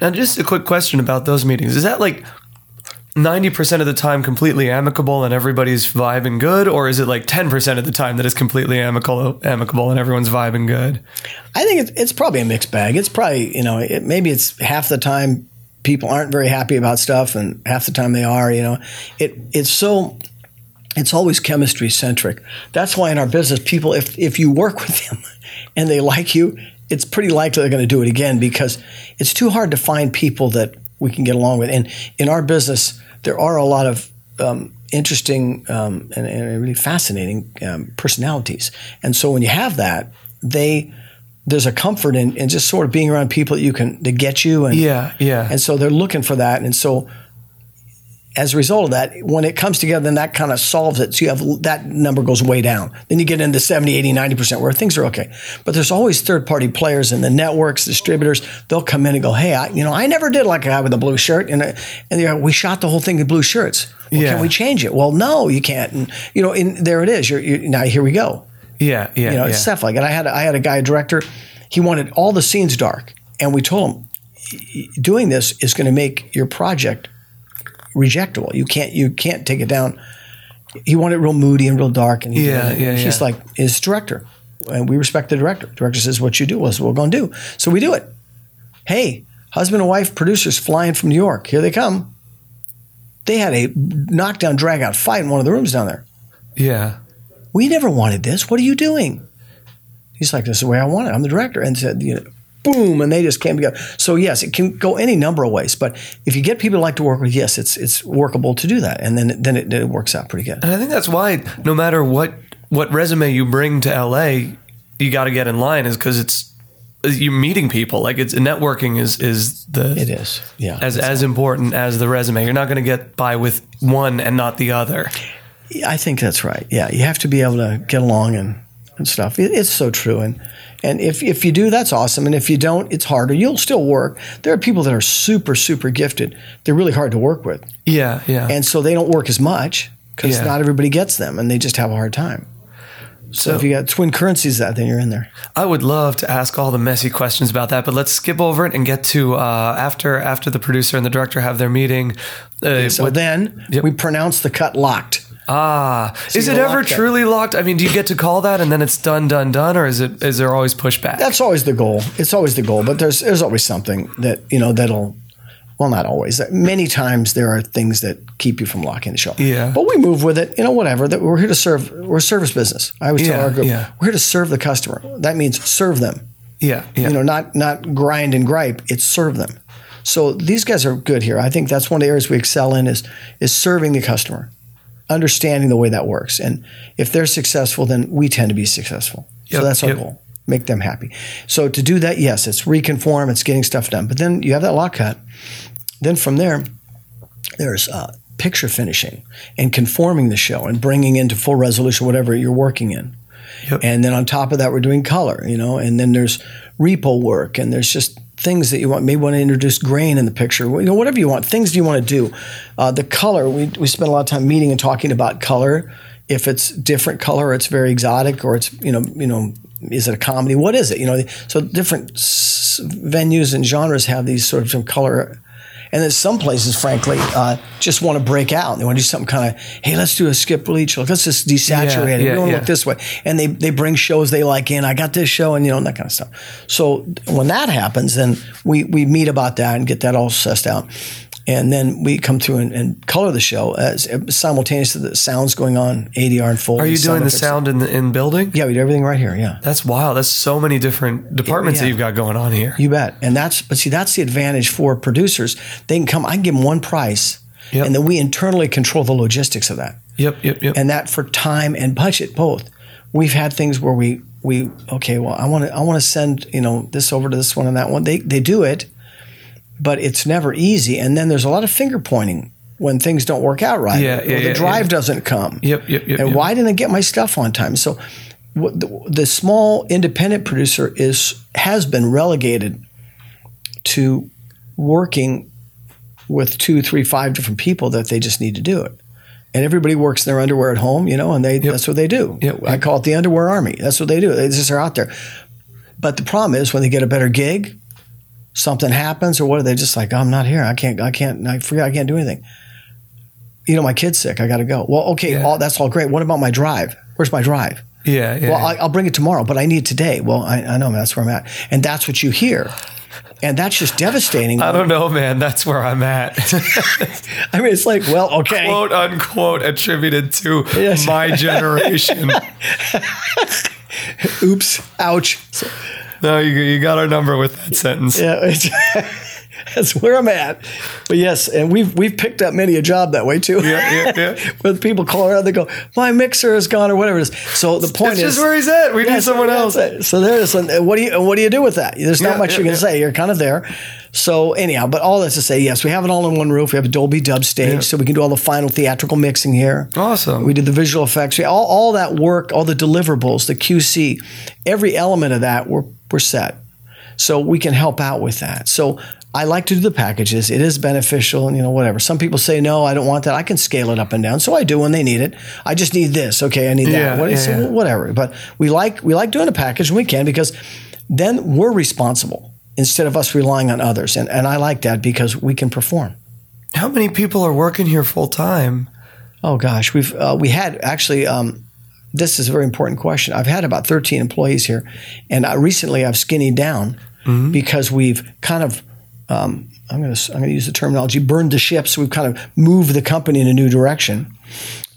Now, just a quick question about those meetings: Is that like ninety percent of the time completely amicable and everybody's vibing good, or is it like ten percent of the time that is completely amicable, amicable and everyone's vibing good?
I think it's, it's probably a mixed bag. It's probably you know it, maybe it's half the time people aren't very happy about stuff, and half the time they are. You know, it it's so it's always chemistry centric. That's why in our business, people if if you work with them and they like you, it's pretty likely they're going to do it again because it's too hard to find people that we can get along with. And in our business, there are a lot of um, interesting um, and, and really fascinating um, personalities. And so when you have that, they there's a comfort in, in just sort of being around people that you can to get you and
Yeah, yeah.
and so they're looking for that. And so as a result of that, when it comes together, then that kind of solves it. So you have that number goes way down. Then you get into 70, 80, 90% where things are okay. But there's always third party players and the networks, distributors, they'll come in and go, Hey, I, you know, I never did like a guy with a blue shirt. And, uh, and they're, we shot the whole thing in blue shirts. Well,
Yeah.
Can we change it? Well, no, you can't. And, you know, and there it is. You're, you now here we go.
yeah, yeah,
You know,
yeah.
it's stuff like it. I had I had a guy, a director. He wanted all the scenes dark, and we told him doing this is going to make your project rejectable. You can't you can't take it down. He wanted it real moody and real dark, and
Yeah,
did
yeah, yeah.
like his director, and we respect the director. Director says what you do was what we're going to do, so we do it. Hey, husband and wife producers flying from New York, here they come. They had a knockdown, drag out fight in one of the rooms down there
yeah.
we never wanted this. What are you doing? He's like, this is the way I want it. I'm the director. And said, you know, boom, and they just came together. So yes, it can go any number of ways. But if you get people like to work with, yes, it's it's workable to do that, and then then it, then it works out pretty good.
And I think that's why no matter what what resume you bring to LA, you got to get in line is because it's you're meeting people. Like it's networking is is the
It is, yeah.
as as important as the resume. You're not going to get by with one and not the other.
I think that's right. Yeah, you have to be able to get along and, and stuff. It, it's so true. And and if if you do, that's awesome. And if you don't, it's harder. You'll still work. There are people that are super super gifted. They're really hard to work with,
Yeah, yeah.
and so they don't work as much because
Yeah.
not everybody gets them, and they just have a hard time. So, if you got twin currencies, that then you're in there.
I would love to ask all the messy questions about that, but let's skip over it and get to uh, after after the producer and the director have their meeting. Uh,
So
what-
then
Yep.
we pronounce the cut locked.
Ah, is it ever truly locked? I mean, do you get to call that and then it's done, done, done, or is it is there always pushback?
That's always the goal. It's always the goal, but there's there's always something that you know that'll. Well, not always. Many times there are things that keep you from locking the show.
Yeah.
But we move with it. You know, whatever. That we're here to serve. We're a service business. I always tell our group,
yeah.
we're here to serve the customer. That means serve them.
yeah, yeah.
You know, not not grind and gripe. It's serve them. So these guys are good here. I think that's one of the areas we excel in is is serving the customer, understanding the way that works. And if they're successful, then we tend to be successful.
Yep,
so that's our
yep.
goal. Make them happy. So to do that, yes, it's reconform, it's getting stuff done. But then you have that lock cut. Then from there, there's uh, picture finishing and conforming the show and bringing into full resolution whatever you're working in.
Yep.
And then on top of that, we're doing color, you know, and then there's repo work and there's just things that you want, maybe want to introduce grain in the picture, you know, whatever you want, things you want to do. Uh, the color, we, we spend a lot of time meeting and talking about color. If it's different color, or it's very exotic, or it's, you know, you know, is it a comedy? What is it? You know, so different s- venues and genres have these sort of some color and then some places, frankly, uh, just want to break out. They want to do something kind of, hey, let's do a skip bleach. Let's just desaturate
Yeah,
it.
yeah,
we want to
yeah.
look this way. And they, they bring shows they like in. I got this show and, you know, and that kind of stuff. So when that happens, then we, we meet about that and get that all sussed out. And then we come through and, and color the show as uh, simultaneously the sounds going on, ADR and Foley.
Are you doing the sound in the in building?
Yeah, we do everything right here. Yeah,
That's wild. That's so many different departments
Yeah.
that you've got going on here.
you bet. And that's but see that's the advantage for producers. They can come. I can give them one price,
Yep.
and then we internally control the logistics of that.
Yep, yep, yep.
and that for time and budget both. We've had things where we we okay, well, I want to I want to send you know this over to this one and that one. They they do it, but it's never easy. And then there's a lot of finger pointing when things don't work out right.
Yeah,
or
yeah,
the
yeah,
drive
yeah.
doesn't come.
Yep, yep, yep,
And
yep.
why didn't I get my stuff on time? So. The, the small independent producer is has been relegated to working with two, three, five different people that they just need to do it. And everybody works in their underwear at home, you know, and they that's what they do.
Yep.
I call it the underwear army. That's what they do. They just are out there. But the problem is when they get a better gig, something happens, or what are they just like? I'm not here. I can't. I can't. I forget. I can't do anything. You know, my kid's sick. I got to go. Well, okay,
Yeah.
all, that's all great. What about my drive? Where's my drive?
yeah, yeah.
Well, I, I'll bring it tomorrow, but I need it today. Well, I, I know, man, that's where I'm at, and that's what you hear, and that's just devastating.
I don't know, man. That's where I'm at.
I mean, it's like, well, okay,
Quote unquote attributed to
Yes.
my generation.
oops, ouch.
No, you, you got our number with that sentence.
yeah, that's where I'm at. But yes, and we've we've picked up many a job that way too.
Yeah, yeah, yeah.
Where people call around, they go, "My mixer is gone" or whatever it is. So the point
That's
is,
just where he's at. We need
That's-
someone else.
it. So there is. it is. And what do you what do you do with that? There's not
Yeah,
much
yeah,
you can
yeah.
say. You're kind of there. So anyhow, but all that's to say, yes, we have it all in one roof. We have a Dolby Dub stage,
Yeah.
so we can do all the final theatrical mixing here.
Awesome.
We did the visual effects. All, all that work, all the deliverables, the QC, every element of that, we're, we're set. So we can help out with that. So I like to do the packages. It is beneficial and, you know, whatever. Some people say, no, I don't want that. I can scale it up and down. So I do when they need it. I just need this. Okay, I need
Yeah,
that. What,
yeah,
so
yeah.
whatever. But we like, we like doing a package when we can because then we're responsible instead of us relying on others. And, and I like that because we can perform.
How many people are working here full time?
Oh gosh, we've uh, we had actually. Um, this is a very important question. I've had about 13 employees here, and uh, recently I've skinnied down because we've kind of. Um, I'm going to I'm going to use the terminology burned the ship. So we've kind of moved the company in a new direction,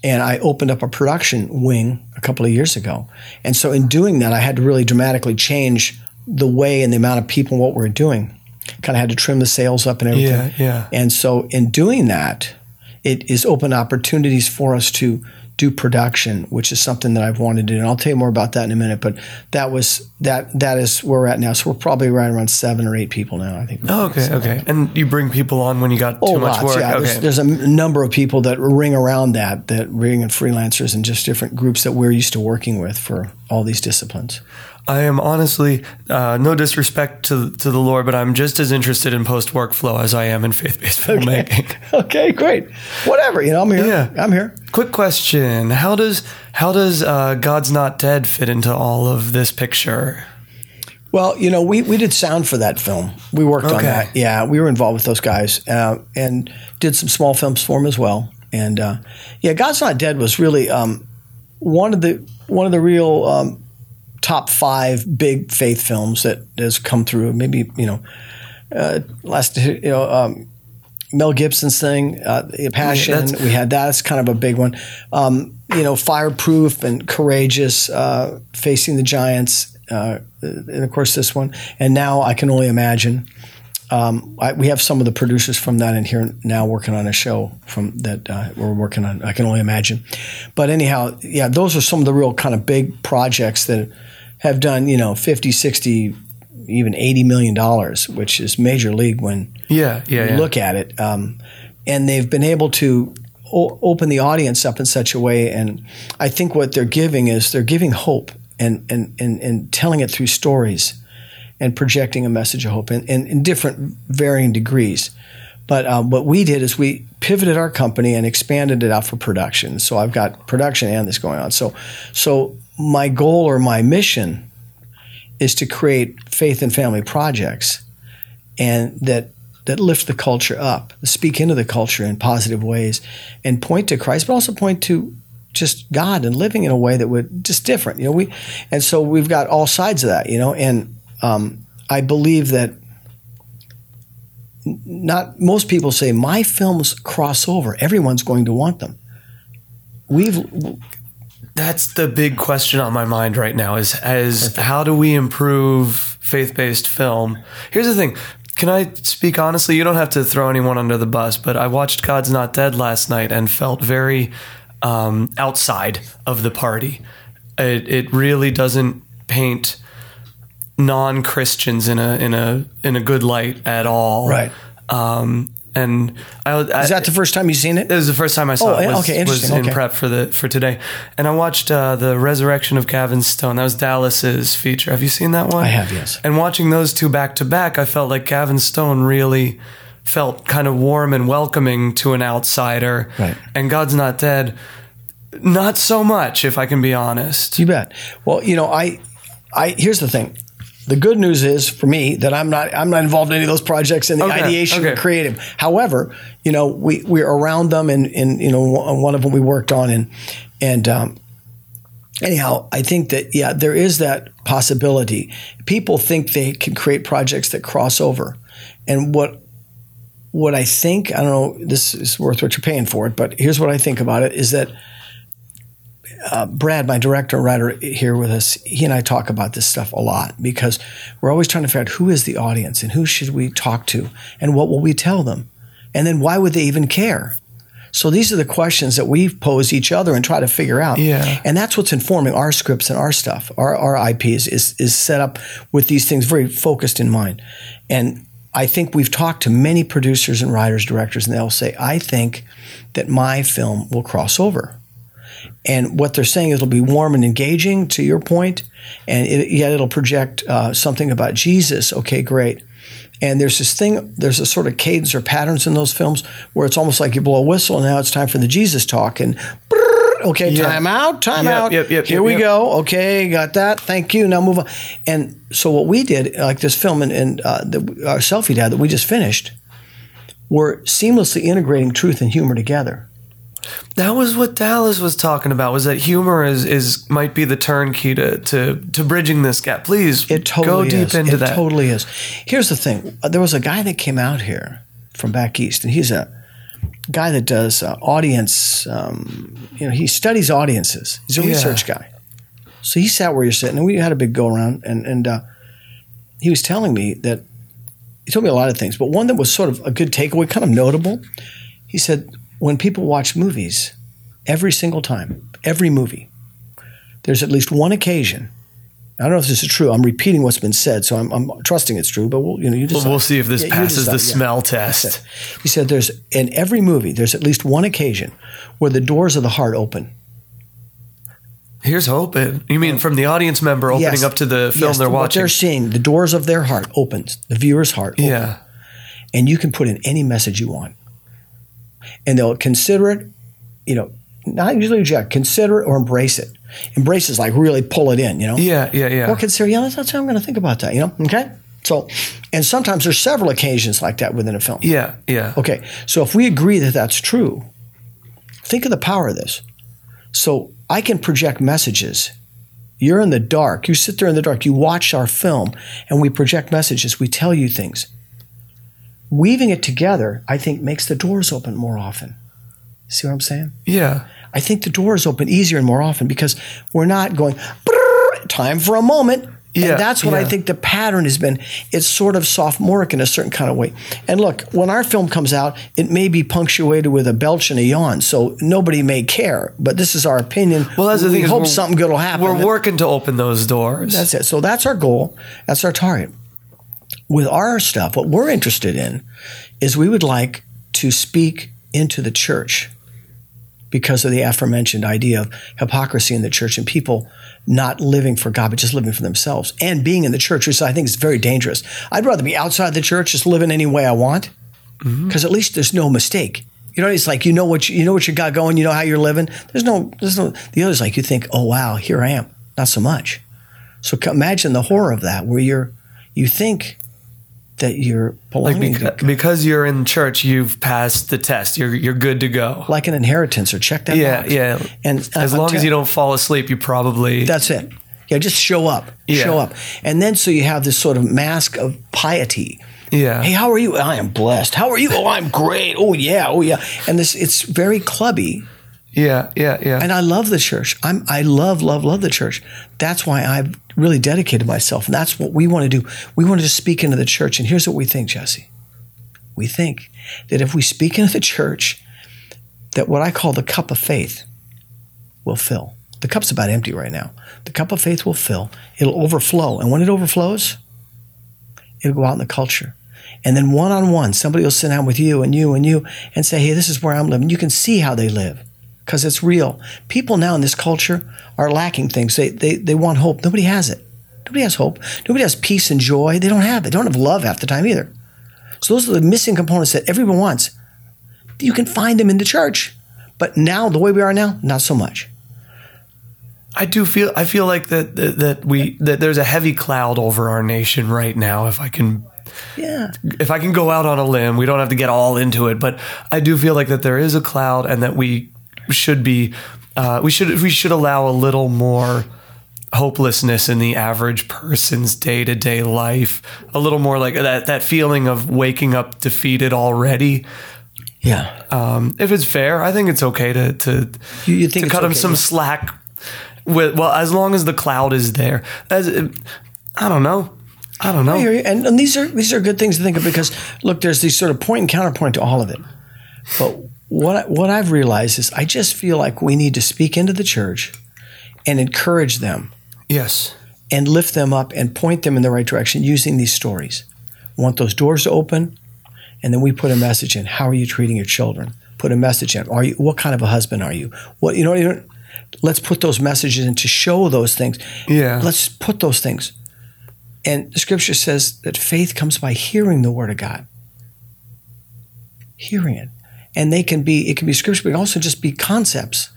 and I opened up a production wing a couple of years ago. And so in doing that, I had to really dramatically change the way and the amount of people and what we're doing. Kind of had to trim the sales up and everything.
Yeah, yeah.
And so in doing that, it is open opportunities for us to do production, which is something that I've wanted to do. And I'll tell you more about that in a minute. But that was that that is where we're at now. So we're probably right around seven or eight people now. I think.
Oh, okay, okay. And you bring people on when you got
Oh,
too much
lots,
work.
yeah.
okay.
There's, there's a number of people that ring around that, that ring and freelancers and just different groups that we're used to working with for all these disciplines.
I am honestly, uh, no disrespect to to the Lord, but I'm just as interested in post workflow as I am in faith based filmmaking.
Okay, great. Whatever, you know, I'm here.
Yeah.
I'm here.
Quick question: How does how does uh, God's Not Dead fit into all of this picture?
Well, you know, we, we did sound for that film. We worked on that. Yeah, we were involved with those guys uh, and did some small films for them as well. And uh, yeah, God's Not Dead was really um, one of the one of the real um, top five big faith films that has come through. Maybe you know, uh, last you know. Um, Mel Gibson's thing, uh, Passion.
that's-
we had that. It's kind of a big one. Um, you know, fireproof and courageous, uh, facing the giants, uh, and of course this one. And now I can only imagine. Um, I, we have some of the producers from that in here now working on a show from that uh, we're working on. I can only imagine. But anyhow, yeah, those are some of the real kind of big projects that have done, you know, 50, 60, even 80 million dollars, which is major league when
Yeah, yeah,
you
yeah.
look at it. Um, and they've been able to o- open the audience up in such a way. And I think what they're giving is they're giving hope and, and, and, and telling it through stories and projecting a message of hope in, in, in different varying degrees. But um, what we did is we pivoted our company and expanded it out for production. So I've got production and this going on. So, so my goal or my mission is to create faith and family projects and that that lift the culture up, speak into the culture in positive ways, and point to Christ, but also point to just God and living in a way that would just different. You know, we and so we've got all sides of that. You know, and um, I believe that not most people say my films cross over. Everyone's going to want them. We've
That's the big question on my mind right now is as how do we improve faith-based film? Here's the thing. Can I speak honestly? You don't have to throw anyone under the bus, but I watched God's Not Dead last night and felt very um, outside of the party. It, it really doesn't paint non Christians in a in a in a good light at all.
Right.
Um, and I, I,
is that the first time you've seen it?
It was the first time I saw
Oh,
it. Was,
okay,
was
interesting,
in
okay.
prep for the for today, and I watched uh, the Resurrection of Gavin Stone. That was Dallas's feature. Have you seen that one?
I have, yes.
And watching those two back to back, I felt like Gavin Stone really felt kind of warm and welcoming to an outsider.
Right.
And God's Not Dead, not so much, if I can be honest.
You bet. Well, you know, I, I here's the thing. The good news is for me that I'm not I'm not involved in any of those projects in the
Okay,
ideation or
okay.
creative. However, you know, we we're around them, and and you know, one of them we worked on, and and um, anyhow, I think that yeah, there is that possibility. People think they can create projects that cross over, and what what I think I don't know this is worth what you're paying for it, but here's what I think about it is that uh, Brad, my director and writer here with us, he and I talk about this stuff a lot because we're always trying to figure out who is the audience and who should we talk to and what will we tell them, and then why would they even care? So these are the questions that we pose each other and try to figure out.
Yeah.
And that's what's informing our scripts and our stuff. Our, our IP is, is, is set up with these things very focused in mind. And I think we've talked to many producers and writers, directors, and they'll say, I think that my film will cross over. And what they're saying is it'll be warm and engaging, to your point, and it, yet it'll project uh, something about Jesus. Okay, great. And there's this thing, there's a sort of cadence or patterns in those films where it's almost like you blow a whistle and now it's time for the Jesus talk. And brrr, okay,
Yeah.
time out, time
Yep,
out.
yep, yep,
Here
yep,
we
yep.
go. Okay, got that. Thank you. Now move on. And so what we did, like this film and, and uh, the, our selfie dad that we just finished, we're seamlessly integrating truth and humor together.
That was what Dallas was talking about. Was that humor is is might be the turnkey to to to bridging this gap? Please
It totally
go deep
is.
into
it
that.
totally is. Here's the thing: Uh, there was a guy that came out here from back east, and he's a guy that does uh, audience. Um, you know, he studies audiences. He's a
Yeah.
research guy. So he sat where you're sitting, and we had a big go around, and and uh, he was telling me that he told me a lot of things, but one that was sort of a good takeaway, kind of notable. He said when people watch movies, every single time, every movie, there's at least one occasion. I don't know if this is true. I'm repeating what's been said, so I'm, I'm trusting it's true. But we'll, you know, you
We'll,
decide.
we'll see if this
Yeah,
passes the
yeah.
smell test.
He said there's in every movie there's at least one occasion where the doors of the heart open.
Here's hoping. You mean oh. from the audience member opening
Yes.
up to the film
Yes,
they're
what
watching?
they're seeing, the doors of their heart opens, the viewer's heart opens,
yeah.
and you can put in any message you want, and they'll consider it. You know, not usually reject, consider it or embrace it. Embrace is like really pull it in. You know,
Yeah, yeah, yeah.
or consider. Yeah, that's, that's how I'm going to think about that. You know, okay. So, and sometimes there's several occasions like that within a film.
Yeah, yeah.
Okay, so if we agree that that's true, think of the power of this. So I can project messages. You're in the dark. You sit there in the dark. You watch our film, and we project messages. We tell you things. Weaving it together, I think, makes the doors open more often. See what I'm saying?
Yeah.
I think the doors open easier and more often because we're not going, time for a moment.
Yeah,
and that's what I think the pattern has been. It's sort of sophomoric in a certain kind of way. And look, when our film comes out, it may be punctuated with a belch and a yawn, so nobody may care. But this is our opinion.
Well, that's the
we
thing. is
hope something good will happen.
We're working to open those doors.
That's it. So that's our goal. That's our target. With our stuff, what we're interested in is we would like to speak into the church because of the aforementioned idea of hypocrisy in the church and people not living for God, but just living for themselves and being in the church, which I think is very dangerous. I'd rather be outside the church, just living any way I want, mm-hmm. because at least there's no mistake. You know, it's like you know what you, you know what you got going. You know how you're living. There's no, there's no. The other's like you think, oh wow, here I am. Not so much. So imagine the horror of that, where you're, you think that you're
like beca- because you're in church, you've passed the test. You're you're good to go.
like an inheritance or check that
yeah,
box.
yeah.
And uh,
as
I'm
long as you don't fall asleep, you probably
That's it. Yeah, just show up.
Yeah.
Show up. And then so you have this sort of mask of piety.
Yeah.
Hey, how are you? I am blessed. How are you? Oh, I'm great. Oh yeah. Oh yeah. And this it's very clubby.
Yeah, yeah, yeah.
And I love the church. I'm I love, love, love the church. That's why I've really dedicated myself. And that's what we want to do. We want to speak into the church. And here's what we think, Jesse. We think that if we speak into the church, that what I call the cup of faith will fill. The cup's about empty right now. The cup of faith will fill. It'll overflow. And when it overflows, it'll go out in the culture. And then one on one, somebody will sit down with you and you and you and say, hey, this is where I'm living. You can see how they live because it's real. People now in this culture are lacking things. They, they, they want hope. Nobody has it. Nobody has hope. Nobody has peace and joy. They don't have it. They don't have love half the time either. So those are the missing components that everyone wants. You can find them in the church. But now, the way we are now, not so much.
I do feel I feel like that, that that we that there's a heavy cloud over our nation right now. If I can
Yeah.
if I can go out on a limb, we don't have to get all into it, but I do feel like that there is a cloud and that we should be uh, we should we should allow a little more hopelessness in the average person's day-to-day life a little more like that that feeling of waking up defeated already
Yeah.
um, if it's fair i think it's okay to to,
You- you think
to cut him some
yeah.
slack with well as long as the cloud is there as i don't know i don't know
I. And, and these are these are good things to think of because look, there's these sort of point and counterpoint to all of it. But what what I've realized is I just feel like we need to speak into the church and encourage them
yes
and lift them up and point them in the right direction using these stories. We want those doors to open, and then we put a message in. How are you treating your children? Put a message in. Are you? What kind of a husband are you? What you know? You know let's put those messages in to show those things.
Yeah.
Let's put those things. And the scripture says that faith comes by hearing the word of God. Hearing it. And they can be, it can be scripture, but it can also just be concepts.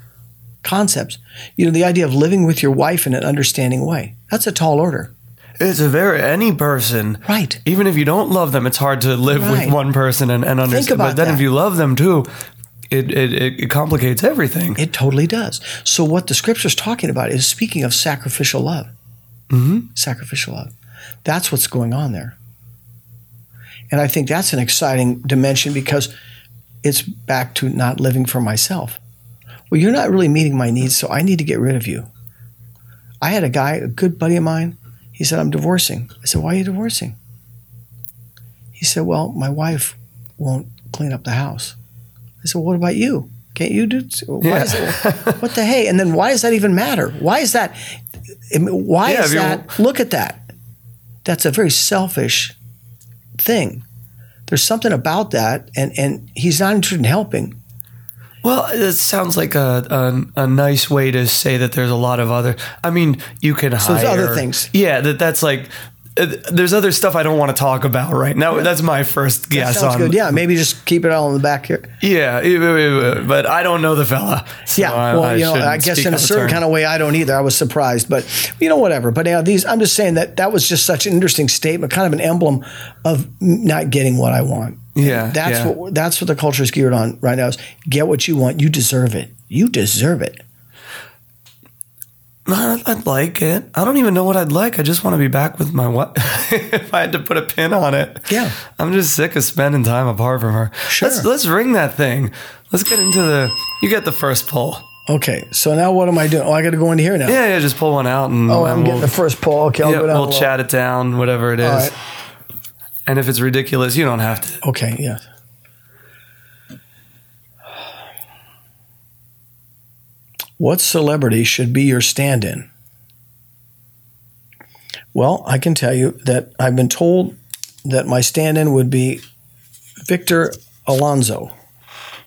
Concepts. You know, the idea of living with your wife in an understanding way. That's a tall order.
It's a very any person,
Right.
Even if you don't love them, it's hard to live
Right.
with one person and, and understand. but then
that.
if you love them too, it it, it, complicates everything.
It totally does. So what the scripture's talking about is speaking of sacrificial love. Mm-hmm. Sacrificial love. That's what's going on there. And I think that's an exciting dimension because it's back to not living for myself. Well, you're not really meeting my needs, so I need to get rid of you. I had a guy, a good buddy of mine, he said, I'm divorcing. I said, Why are you divorcing? He said, Well, my wife won't clean up the house. I said, What about you? Can't you do? Why
Yeah.
is it, what the hey? And then why does that even matter? Why is that? Why
Yeah,
is that? Look at that. That's a very selfish thing. There's something about that, and and he's not interested in helping.
Well, it sounds like a, a a nice way to say that there's a lot of other. I mean, you can
there's
hire
other things.
Yeah, that that's like. There's other stuff I don't want to talk about right now. That's my first guess
Sounds
on.
good. Yeah, maybe just keep it all in the back here.
yeah, but I don't know the fella. so
Yeah,
I-
well,
I
you know, I guess in a certain kind of way, I don't either. I was surprised, but you know, whatever. But yeah, these, I'm just saying that that was just such an interesting statement, kind of an emblem of not getting what I want.
Yeah,
that's
yeah.
what that's what the culture is geared on right now. Is get what you want. You deserve it. You deserve it.
I'd I'd like it. I don't even know what I'd like. I just want to be back with my wife. if I had to put a pin on it,
Yeah.
I'm just sick of spending time apart from her.
Sure.
Let's let's ring that thing. Let's get into the. You get the first pull.
Okay, so now what am I doing? Oh, I got to go into here now.
Yeah, yeah. Just pull one out and.
Oh, I'm
we'll,
getting the first pull. Okay, I'll
yeah,
go down.
we'll chat it down, whatever it is.
Right.
And if it's ridiculous, you don't have to.
Okay, yeah. What celebrity should be your stand in? Well, I can tell you that I've been told that my stand in would be Victor Alonso,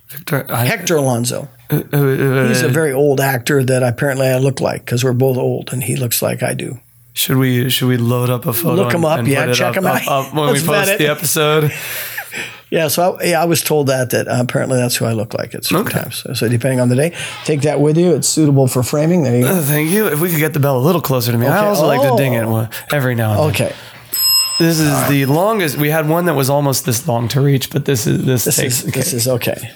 Victor, I,
Hector Alonso.
uh, uh,
He's a very old actor that apparently I look like because we're both old and he looks like I do.
should we should we load up a photo?
Look him
and-
up,
and
yeah,
it
check
up,
him out.
up- up when we post the episode.
Yeah, so I, yeah, I was told that that uh, apparently that's who I look like at certain
Okay.
times. So, so depending on the day, take that with you. It's suitable for framing. There you go.
Uh, Thank you. If we could get the bell a little closer to me, I
Okay.
also like to ding
Oh.
it one- every now and then.
Okay,
This is the longest. We had one that was almost this long to reach, but this is this,
this
takes.
is this is okay.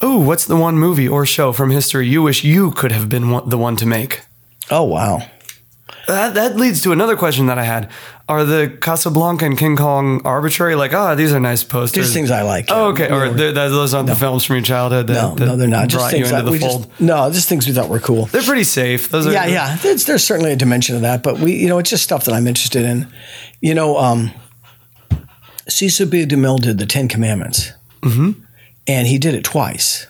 Oh, what's the one movie or show from history you wish you could have been one, the one to make?
Oh wow.
That, that leads to another question that I had. Are the Casablanca and King Kong arbitrary? Like, ah, these are nice posters.
These things I like.
Oh, okay. Or they're- that- those aren't the films from your childhood that,
No,
that
no, they're not. Just things that we
fold.
just no, just things we thought were cool.
they're pretty safe. Those are
Yeah, yeah. There's, there's certainly a dimension of that, but we, you know, it's just stuff that I'm interested in. You know, um, Cecil B. DeMille did the Ten Commandments,
Mm-hmm.
and he did it twice.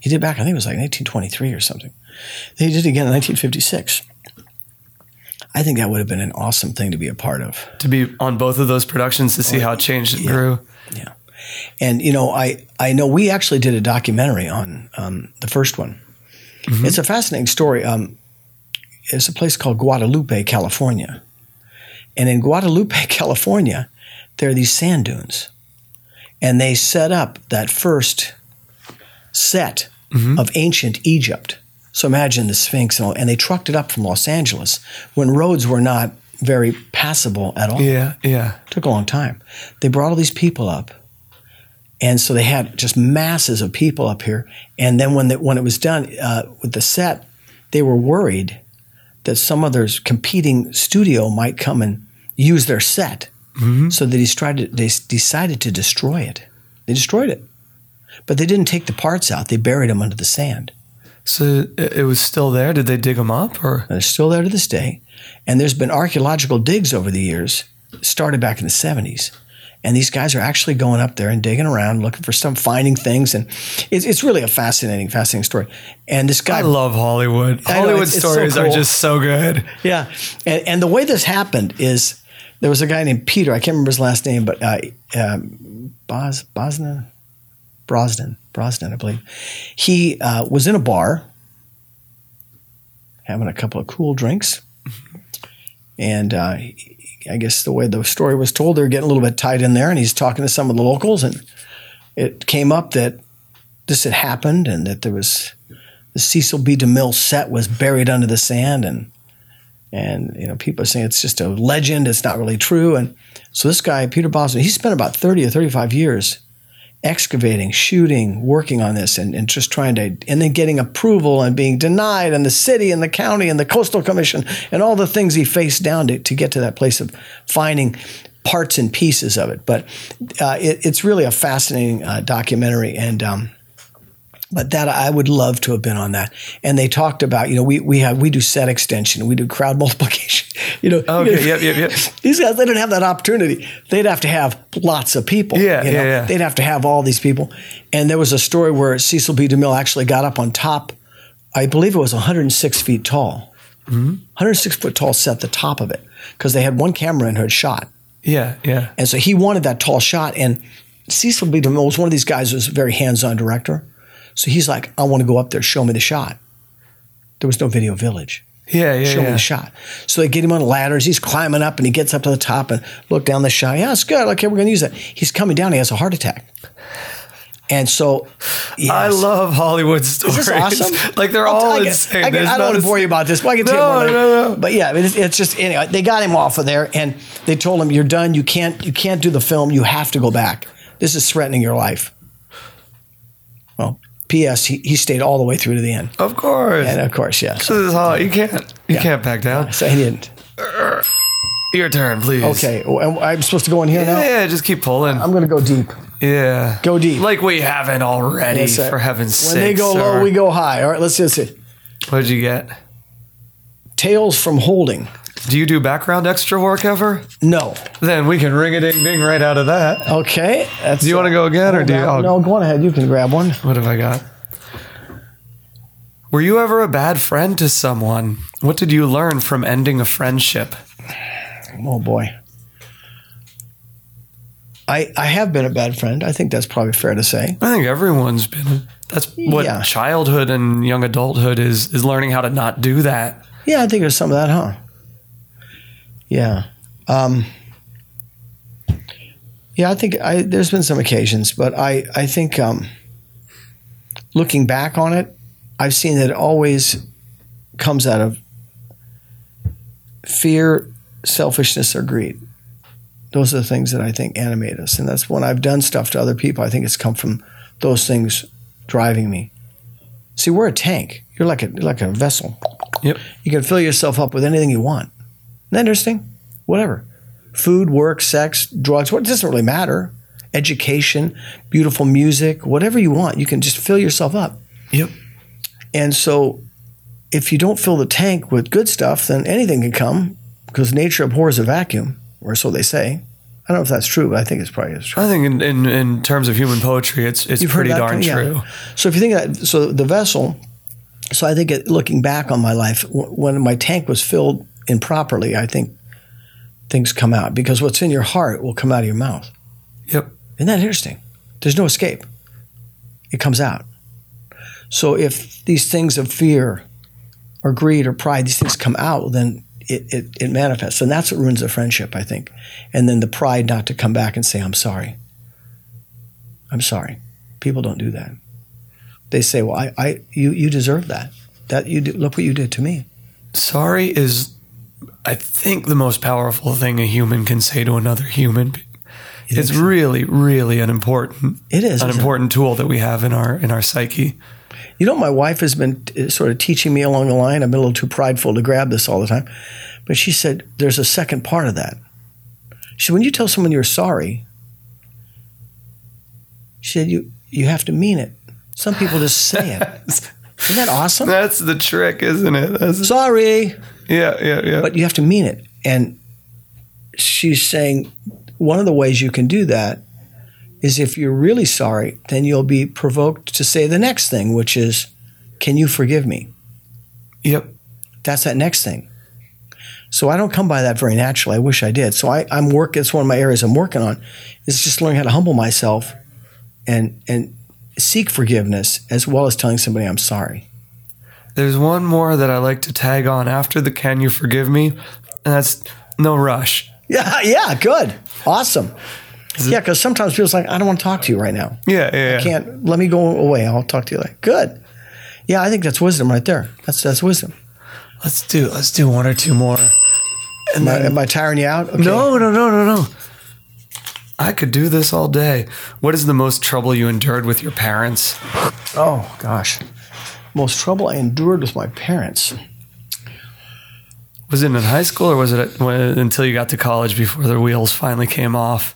He did back, I think it was like 1923 or something. Then he did it again in 1956. I think that would have been an awesome thing to be a part of.
to be on both of those productions to see how it changed and grew.
Yeah. And you know, I I know we actually did a documentary on um, the first one. It's a fascinating story. Um, it's a place called Guadalupe, California, and in Guadalupe, California, there are these sand dunes, and they set up that first set of ancient Egypt. So imagine the Sphinx and all, and they trucked it up from Los Angeles when roads were not very passable at all
Yeah, yeah.
took a long time. They brought all these people up, and so they had just masses of people up here. And then when the, when it was done uh, with the set, they were worried that some other competing studio might come and use their set. So they they decided to destroy it. They destroyed it, but they didn't take the parts out. They buried them under the sand.
So it was still there. Did they dig them up or?
And they're still there to this day. And there's been archaeological digs over the years, started back in the 70s. And these guys are actually going up there and digging around, looking for some, finding things. And it's, it's really a fascinating, fascinating story. And this guy,
I love Hollywood.
I know,
Hollywood
it's- it's so
stories are just so good.
yeah. And, and the way this happened is there was a guy named Peter, I can't remember his last name, but uh, um, Bos, Bosnan? Brosnan, Brosnan, I believe. He uh, was in a bar having a couple of cool drinks. And uh, I guess the way the story was told, they're getting a little bit tight in there, and he's talking to some of the locals, and it came up that this had happened, and that there was the Cecil B. DeMille set was buried under the sand, and and you know people are saying it's just a legend, it's not really true, and so this guy Peter Brosnan, he spent about thirty or thirty-five years excavating, shooting, working on this, and, and just trying to, and then getting approval and being denied, and the city and the county and the coastal commission and all the things he faced down to, to get to that place of finding parts and pieces of it. But uh, it, it's really a fascinating uh, documentary, and um, but that I would love to have been on that. And they talked about, you know, we we have we do set extension, we do crowd multiplication. You know,
Okay, yep, yep, yep.
These guys, they didn't have that opportunity. They'd have to have lots of people.
Yeah,
you know?
yeah, yeah.
They'd have to have all these people. And there was a story where Cecil B. DeMille actually got up on top. I believe it was 106 feet tall.
Mm-hmm.
106 foot tall set the top of it because they had one camera in who had shot.
Yeah, yeah.
And so he wanted that tall shot. And Cecil B. DeMille was one of these guys who was a very hands on director. So he's like, I want to go up there, show me the shot. There was no video village.
Yeah, yeah,
Show me the shot. So they get him on ladders. He's climbing up and he gets up to the top and look down the shot. Yeah, it's good. Okay, we're going to use that. He's coming down. He has a heart attack. And so, yes.
I love Hollywood stories.
Is this awesome?
like they're
I'll
all insane.
I, can- I don't want to bore you about this, but I can tell
No,
you more.
no, no.
But yeah, it's, it's just anyway. They got him off of there, and they told him, "You're done. You can't. You can't do the film. You have to go back. This is threatening your life." Well, P.S. He, he stayed all the way through to the end,
Of course.
and of course, yes.
this is how you can't you can't back down.
So he didn't.
Your turn, please.
Okay, well, I'm supposed to go in here now.
Yeah, just keep pulling.
I'm going to go deep.
yeah.
Go deep.
Like we haven't already,
it.
for heaven's sake.
When they go low, we go high. All right, let's just see.
What did you get?
Tales from Holding.
Do you do background extra work ever?
No.
Then we can ring a ding ding right out of that.
Okay. That's,
Do you want to go again, or do you?
no,
oh,
no, go on ahead. You can grab one.
What have I got? Were you ever a bad friend to someone? What did you learn from ending a friendship?
Oh boy. I I have been a bad friend. I think that's probably fair to say.
I think everyone's been. That's what
Yeah.
childhood and young adulthood is is learning how to not do that.
Yeah, I think there's some of that, huh? Yeah. Um, yeah, I think I, there's been some occasions, but I, I think um, looking back on it, I've seen that it always comes out of fear, selfishness, or greed. Those are the things that I think animate us. And that's when I've done stuff to other people, I think it's come from those things driving me. See, we're a tank. You're like a you're like a vessel.
Yep.
You can fill yourself up with anything you want. Isn't that interesting? Whatever. Food, work, sex, drugs, what it doesn't really matter. Education, beautiful music, whatever you want, you can just fill yourself up.
Yep.
And so if you don't fill the tank with good stuff, then anything can come because nature abhors a vacuum, or so they say. I don't know if that's true, but I think it's probably true.
I think in, in, in terms of human poetry, it's it's
You've
pretty darn
yeah.
true.
So if you think that, so the vessel, so I think it, looking back on my life, w- when my tank was filled improperly, I think things come out because what's in your heart will come out of your mouth.
Yep.
Isn't that interesting? There's no escape. It comes out. So if these things of fear or greed or pride, these things come out, then it, it, it manifests. And that's what ruins a friendship, I think. And then the pride not to come back and say, I'm sorry. I'm sorry. People don't do that. They say, well, I, I you, you deserve that. That you did, look what you did to me.
Sorry is, I think, the most powerful thing a human can say to another human. It's
so?
really, really an important,
It is.
an
isn't it?
important tool that we have in our in our psyche.
You know, my wife has been uh, sort of teaching me along the line. I'm a little too prideful to grab this all the time. But she said there's a second part of that. She said, when you tell someone you're sorry, she said, you, you have to mean it. Some people just say it. Isn't that awesome?
That's the trick, isn't it? That's,
Sorry.
yeah, yeah, yeah.
But you have to mean it. And she's saying one of the ways you can do that is if you're really sorry, then you'll be provoked to say the next thing, which is, Can you forgive me?
yep.
That's that next thing. So I don't come by that very naturally. I wish I did. So I, I'm work. It's one of my areas I'm working on. Is just learning how to humble myself, and and seek forgiveness as well as telling somebody I'm sorry.
There's one more that I like to tag on after the "Can you forgive me?" and that's no rush.
Yeah, yeah, good, awesome. Yeah, because sometimes people's like, I don't want to talk to you right now.
Yeah, yeah, yeah.
Can't let me go away. I'll talk to you later. Good. Yeah, I think that's wisdom right there. That's that's wisdom.
Let's do let's do one or two more.
Am I, am I tiring you out? Okay.
No, no, no, no, no. I could do this all day. What is the most trouble you endured with your parents?
Oh gosh, most trouble I endured with my parents.
Was it in high school or was it when, until you got to college before the wheels finally came off?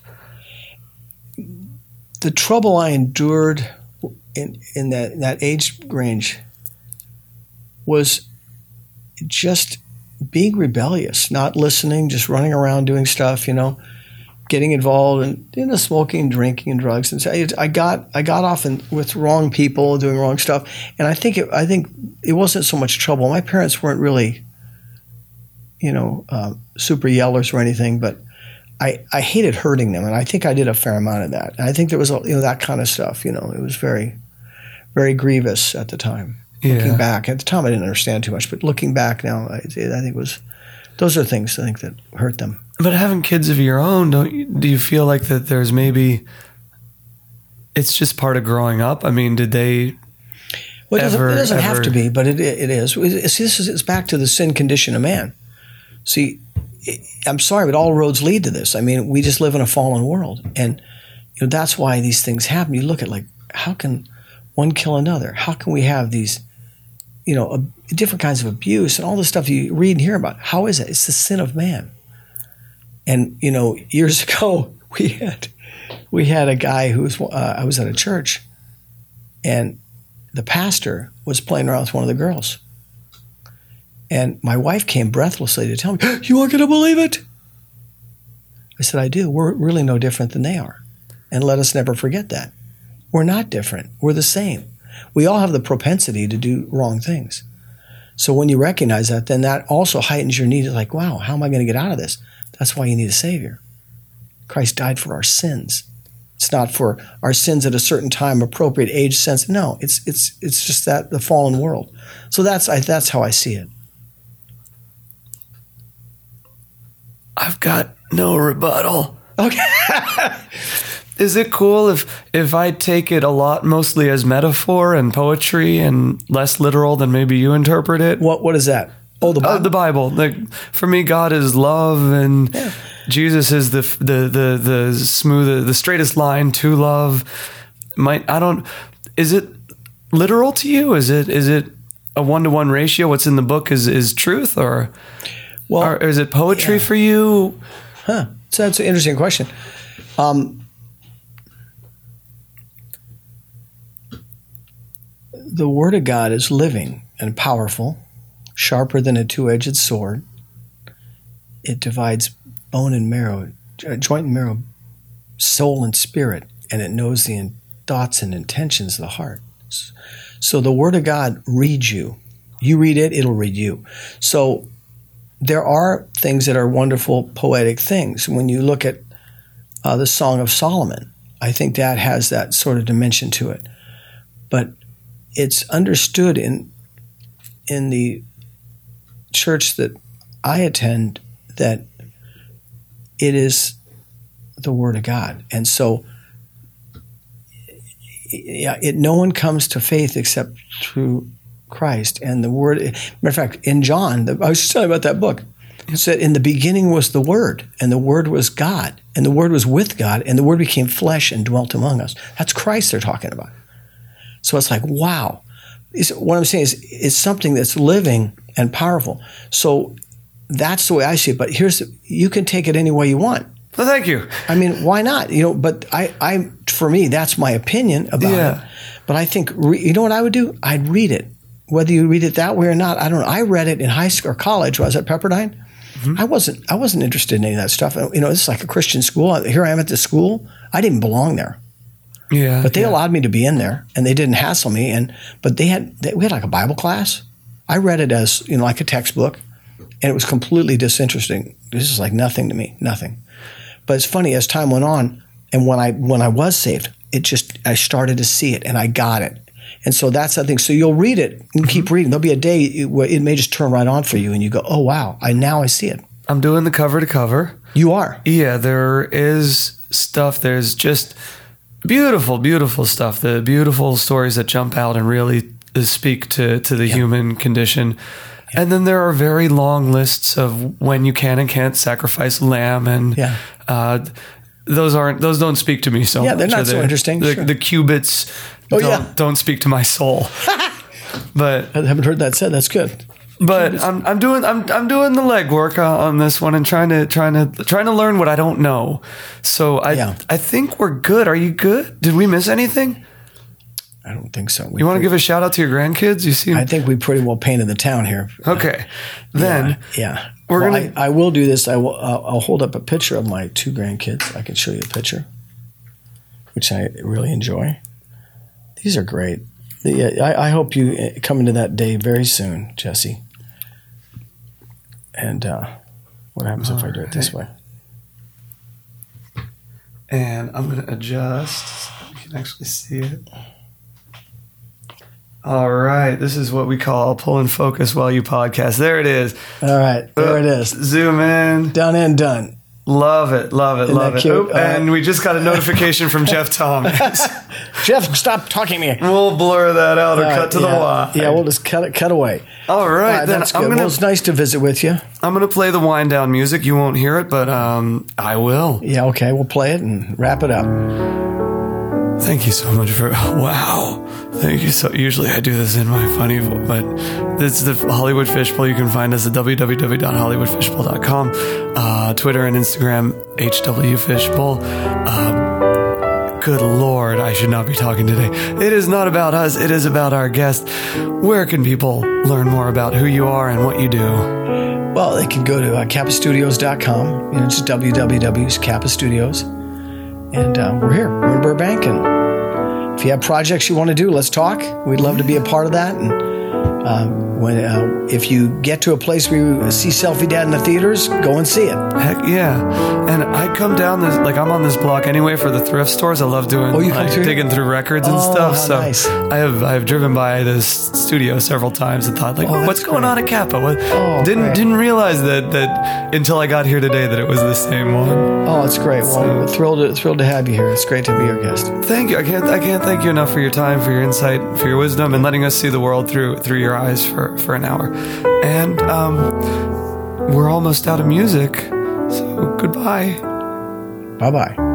the trouble I endured in in that that age range was just being rebellious, not listening, just running around doing stuff, you know, getting involved in you know smoking, drinking, and drugs. And so I, I got I got off in, with wrong people, doing wrong stuff. And I think it, I think it wasn't so much trouble. My parents weren't really, you know, um, super yellers or anything, but I, I hated hurting them, and I think I did a fair amount of that. And I think there was a, you know that kind of stuff. You know, it was very, very grievous at the time. Looking back at the time, I didn't understand too much, but looking back now, I, I think it was those are things I think that hurt them.
But having kids of your own, don't you, do you feel like that there's maybe it's just part of growing up? I mean, did they
Well, it doesn't,
Ever-
it doesn't have to be, but it it is. See, this is it's back to the sin condition of man. See, I'm sorry, but all roads lead to this. I mean, we just live in a fallen world, and you know that's why these things happen. You look at like how can one kill another? How can we have these, you know, ab- different kinds of abuse and all the stuff you read and hear about? How is it? It's the sin of man. And you know, years ago we had we had a guy who was uh, I was at a church, and the pastor was playing around with one of the girls. And my wife came breathlessly to tell me, You aren't going to believe it. I said, I do. We're really no different than they are. And let us never forget that. We're not different. We're the same. We all have the propensity to do wrong things. So when you recognize that, then that also heightens your need. It's like, wow, how am I going to get out of this? That's why you need a Savior. Christ died for our sins. It's not for our sins at a certain time, appropriate age, sense. No, it's it's it's just that the fallen world. So that's I, that's how I see it.
I've got no rebuttal.
Okay.
Is it cool if if I take it a lot mostly as metaphor and poetry and less literal than maybe you interpret it?
what what is that? Oh, the
Uh,
Bible.
the Bible. Like for me, God is love, and Jesus is the the the the smooth, the straightest line to love. Might I don't. Is it? literal to you? Is it is it a one to one ratio? What's in the book is is truth, or
Well,
or is it poetry
yeah.
for you?
Huh. So that's an interesting question. Um, the Word of God is living and powerful, sharper than a two edged sword. It divides bone and marrow, uh, joint and marrow, soul and spirit, and it knows the thoughts and intentions of the heart. So the Word of God reads you. You read it, it'll read you. So there are things that are wonderful poetic things. When you look at uh, the Song of Solomon, I think that has that sort of dimension to it. But it's understood in in the church that I attend that it is the Word of God, and so yeah, it no one comes to faith except through Christ and the Word. Matter of fact, in John, the, I was just telling about that book. It said, "In the beginning was the Word, and the Word was God, and the Word was with God, and the Word became flesh and dwelt among us." That's Christ they're talking about. So it's like, wow. It's, what I'm saying is, it's something that's living and powerful. So that's the way I see it. But here's, you can take it any way you want.
Well, thank you.
I mean, why not? You know, but I, I, for me, that's my opinion about
Yeah.
it. But I think, re, you know what I would do? I'd read it. Whether you read it that way or not, I don't know. I read it in high school or college when I was at Pepperdine. Mm-hmm. I wasn't, I wasn't interested in any of that stuff. You know, it's like a Christian school. Here I am at the school. I didn't belong there.
Yeah,
But they
yeah.
allowed me to be in there, and they didn't hassle me. And but they had they, we had like a Bible class. I read it as you know like a textbook, and it was completely disinteresting. This is like nothing to me, nothing. But it's funny as time went on, and when I when I was saved, it just I started to see it, and I got it. And so that's the thing. So you'll read it and keep mm-hmm. reading. There'll be a day where it may just turn right on for you, and you go, "Oh wow! I now I see it."
I'm doing the cover to cover.
You are.
Yeah, there is stuff. There's just beautiful, beautiful stuff. The beautiful stories that jump out and really uh, speak to to the human condition. And then there are very long lists of when you can and can't sacrifice lamb, and
Yeah.
uh, those aren't those don't speak to me so
Yeah,
much.
they're not so interesting,
The,
sure.
the cubits
Oh,
don't,
yeah.
don't speak to my soul. but
I haven't heard that said. That's good.
But I'm I'm doing I'm I'm doing the legwork uh, on this one and trying to trying to trying to learn what I don't know. So I
Yeah.
I think we're good. Are you good? Did we miss anything?
I don't think so. We
You want to give a shout out to your grandkids? You seem
I think we pretty well painted the town here.
okay. Then
Yeah,
We're
Well,
gonna-
I, I will do this. I will. Uh, I'll hold up a picture of my two grandkids. I can show you a picture, which I really enjoy. These are great. The, I, I hope you uh, come into that day very soon, Jesse. And uh, what happens if I do it this way?
and I'm gonna adjust so you can actually see it. All right, this is what we call pull and focus while you podcast. There it is.
All right, there it is.
Zoom in.
Done and done.
Love it, love it,
Isn't
love it.
cute?
Oop,
Uh,
and we just got a notification from Jeff Thomas.
Jeff, stop talking to me.
We'll blur that out or
All
cut to the
yeah,
wire.
Yeah, we'll just cut it. Cut away.
All right,
right,
then
that's good.
gonna
Well, it's nice to visit with you.
I'm gonna play the wind down music. You won't hear it, but um, I will.
Yeah, okay, we'll play it and wrap it up.
Thank you so much for wow. Thank you so. Usually I do this in my funny, but it's the Hollywood Fishbowl. You can find us at www.hollywoodfishbowl.com, uh, Twitter and Instagram HW Fishbowl. Uh, good lord, I should not be talking today. It is not about us. It is about our guest. Where can people learn more about who you are and what you do?
Well, they can go to uh, kappastudios.com. You know, just www.kappastudios. And uh, we're here. We're in Burbank. And if you have projects you want to do, let's talk. We'd love to be a part of that. And uh, when uh, if you get to a place where you see Selfie Dad in the theaters, go and see it.
Heck yeah! And I come down this like I'm on this block anyway for the thrift stores. I love doing
Oh, you
like
through?
digging through records and
Oh,
stuff. So
nice.
I have I've driven by this studio several times and thought like,
Oh,
what's going
great.
on at Kappa? What,
Oh,
didn't
great.
didn't realize that that until I got here today that it was the same one.
Oh, it's great. Well, we're thrilled to, thrilled to have you here. It's great to be your guest.
Thank you. I can't I can't thank you enough for your time, for your insight, for your wisdom, and letting us see the world through through your eyes for for an hour. And um, we're almost out of music, so goodbye.
Bye bye.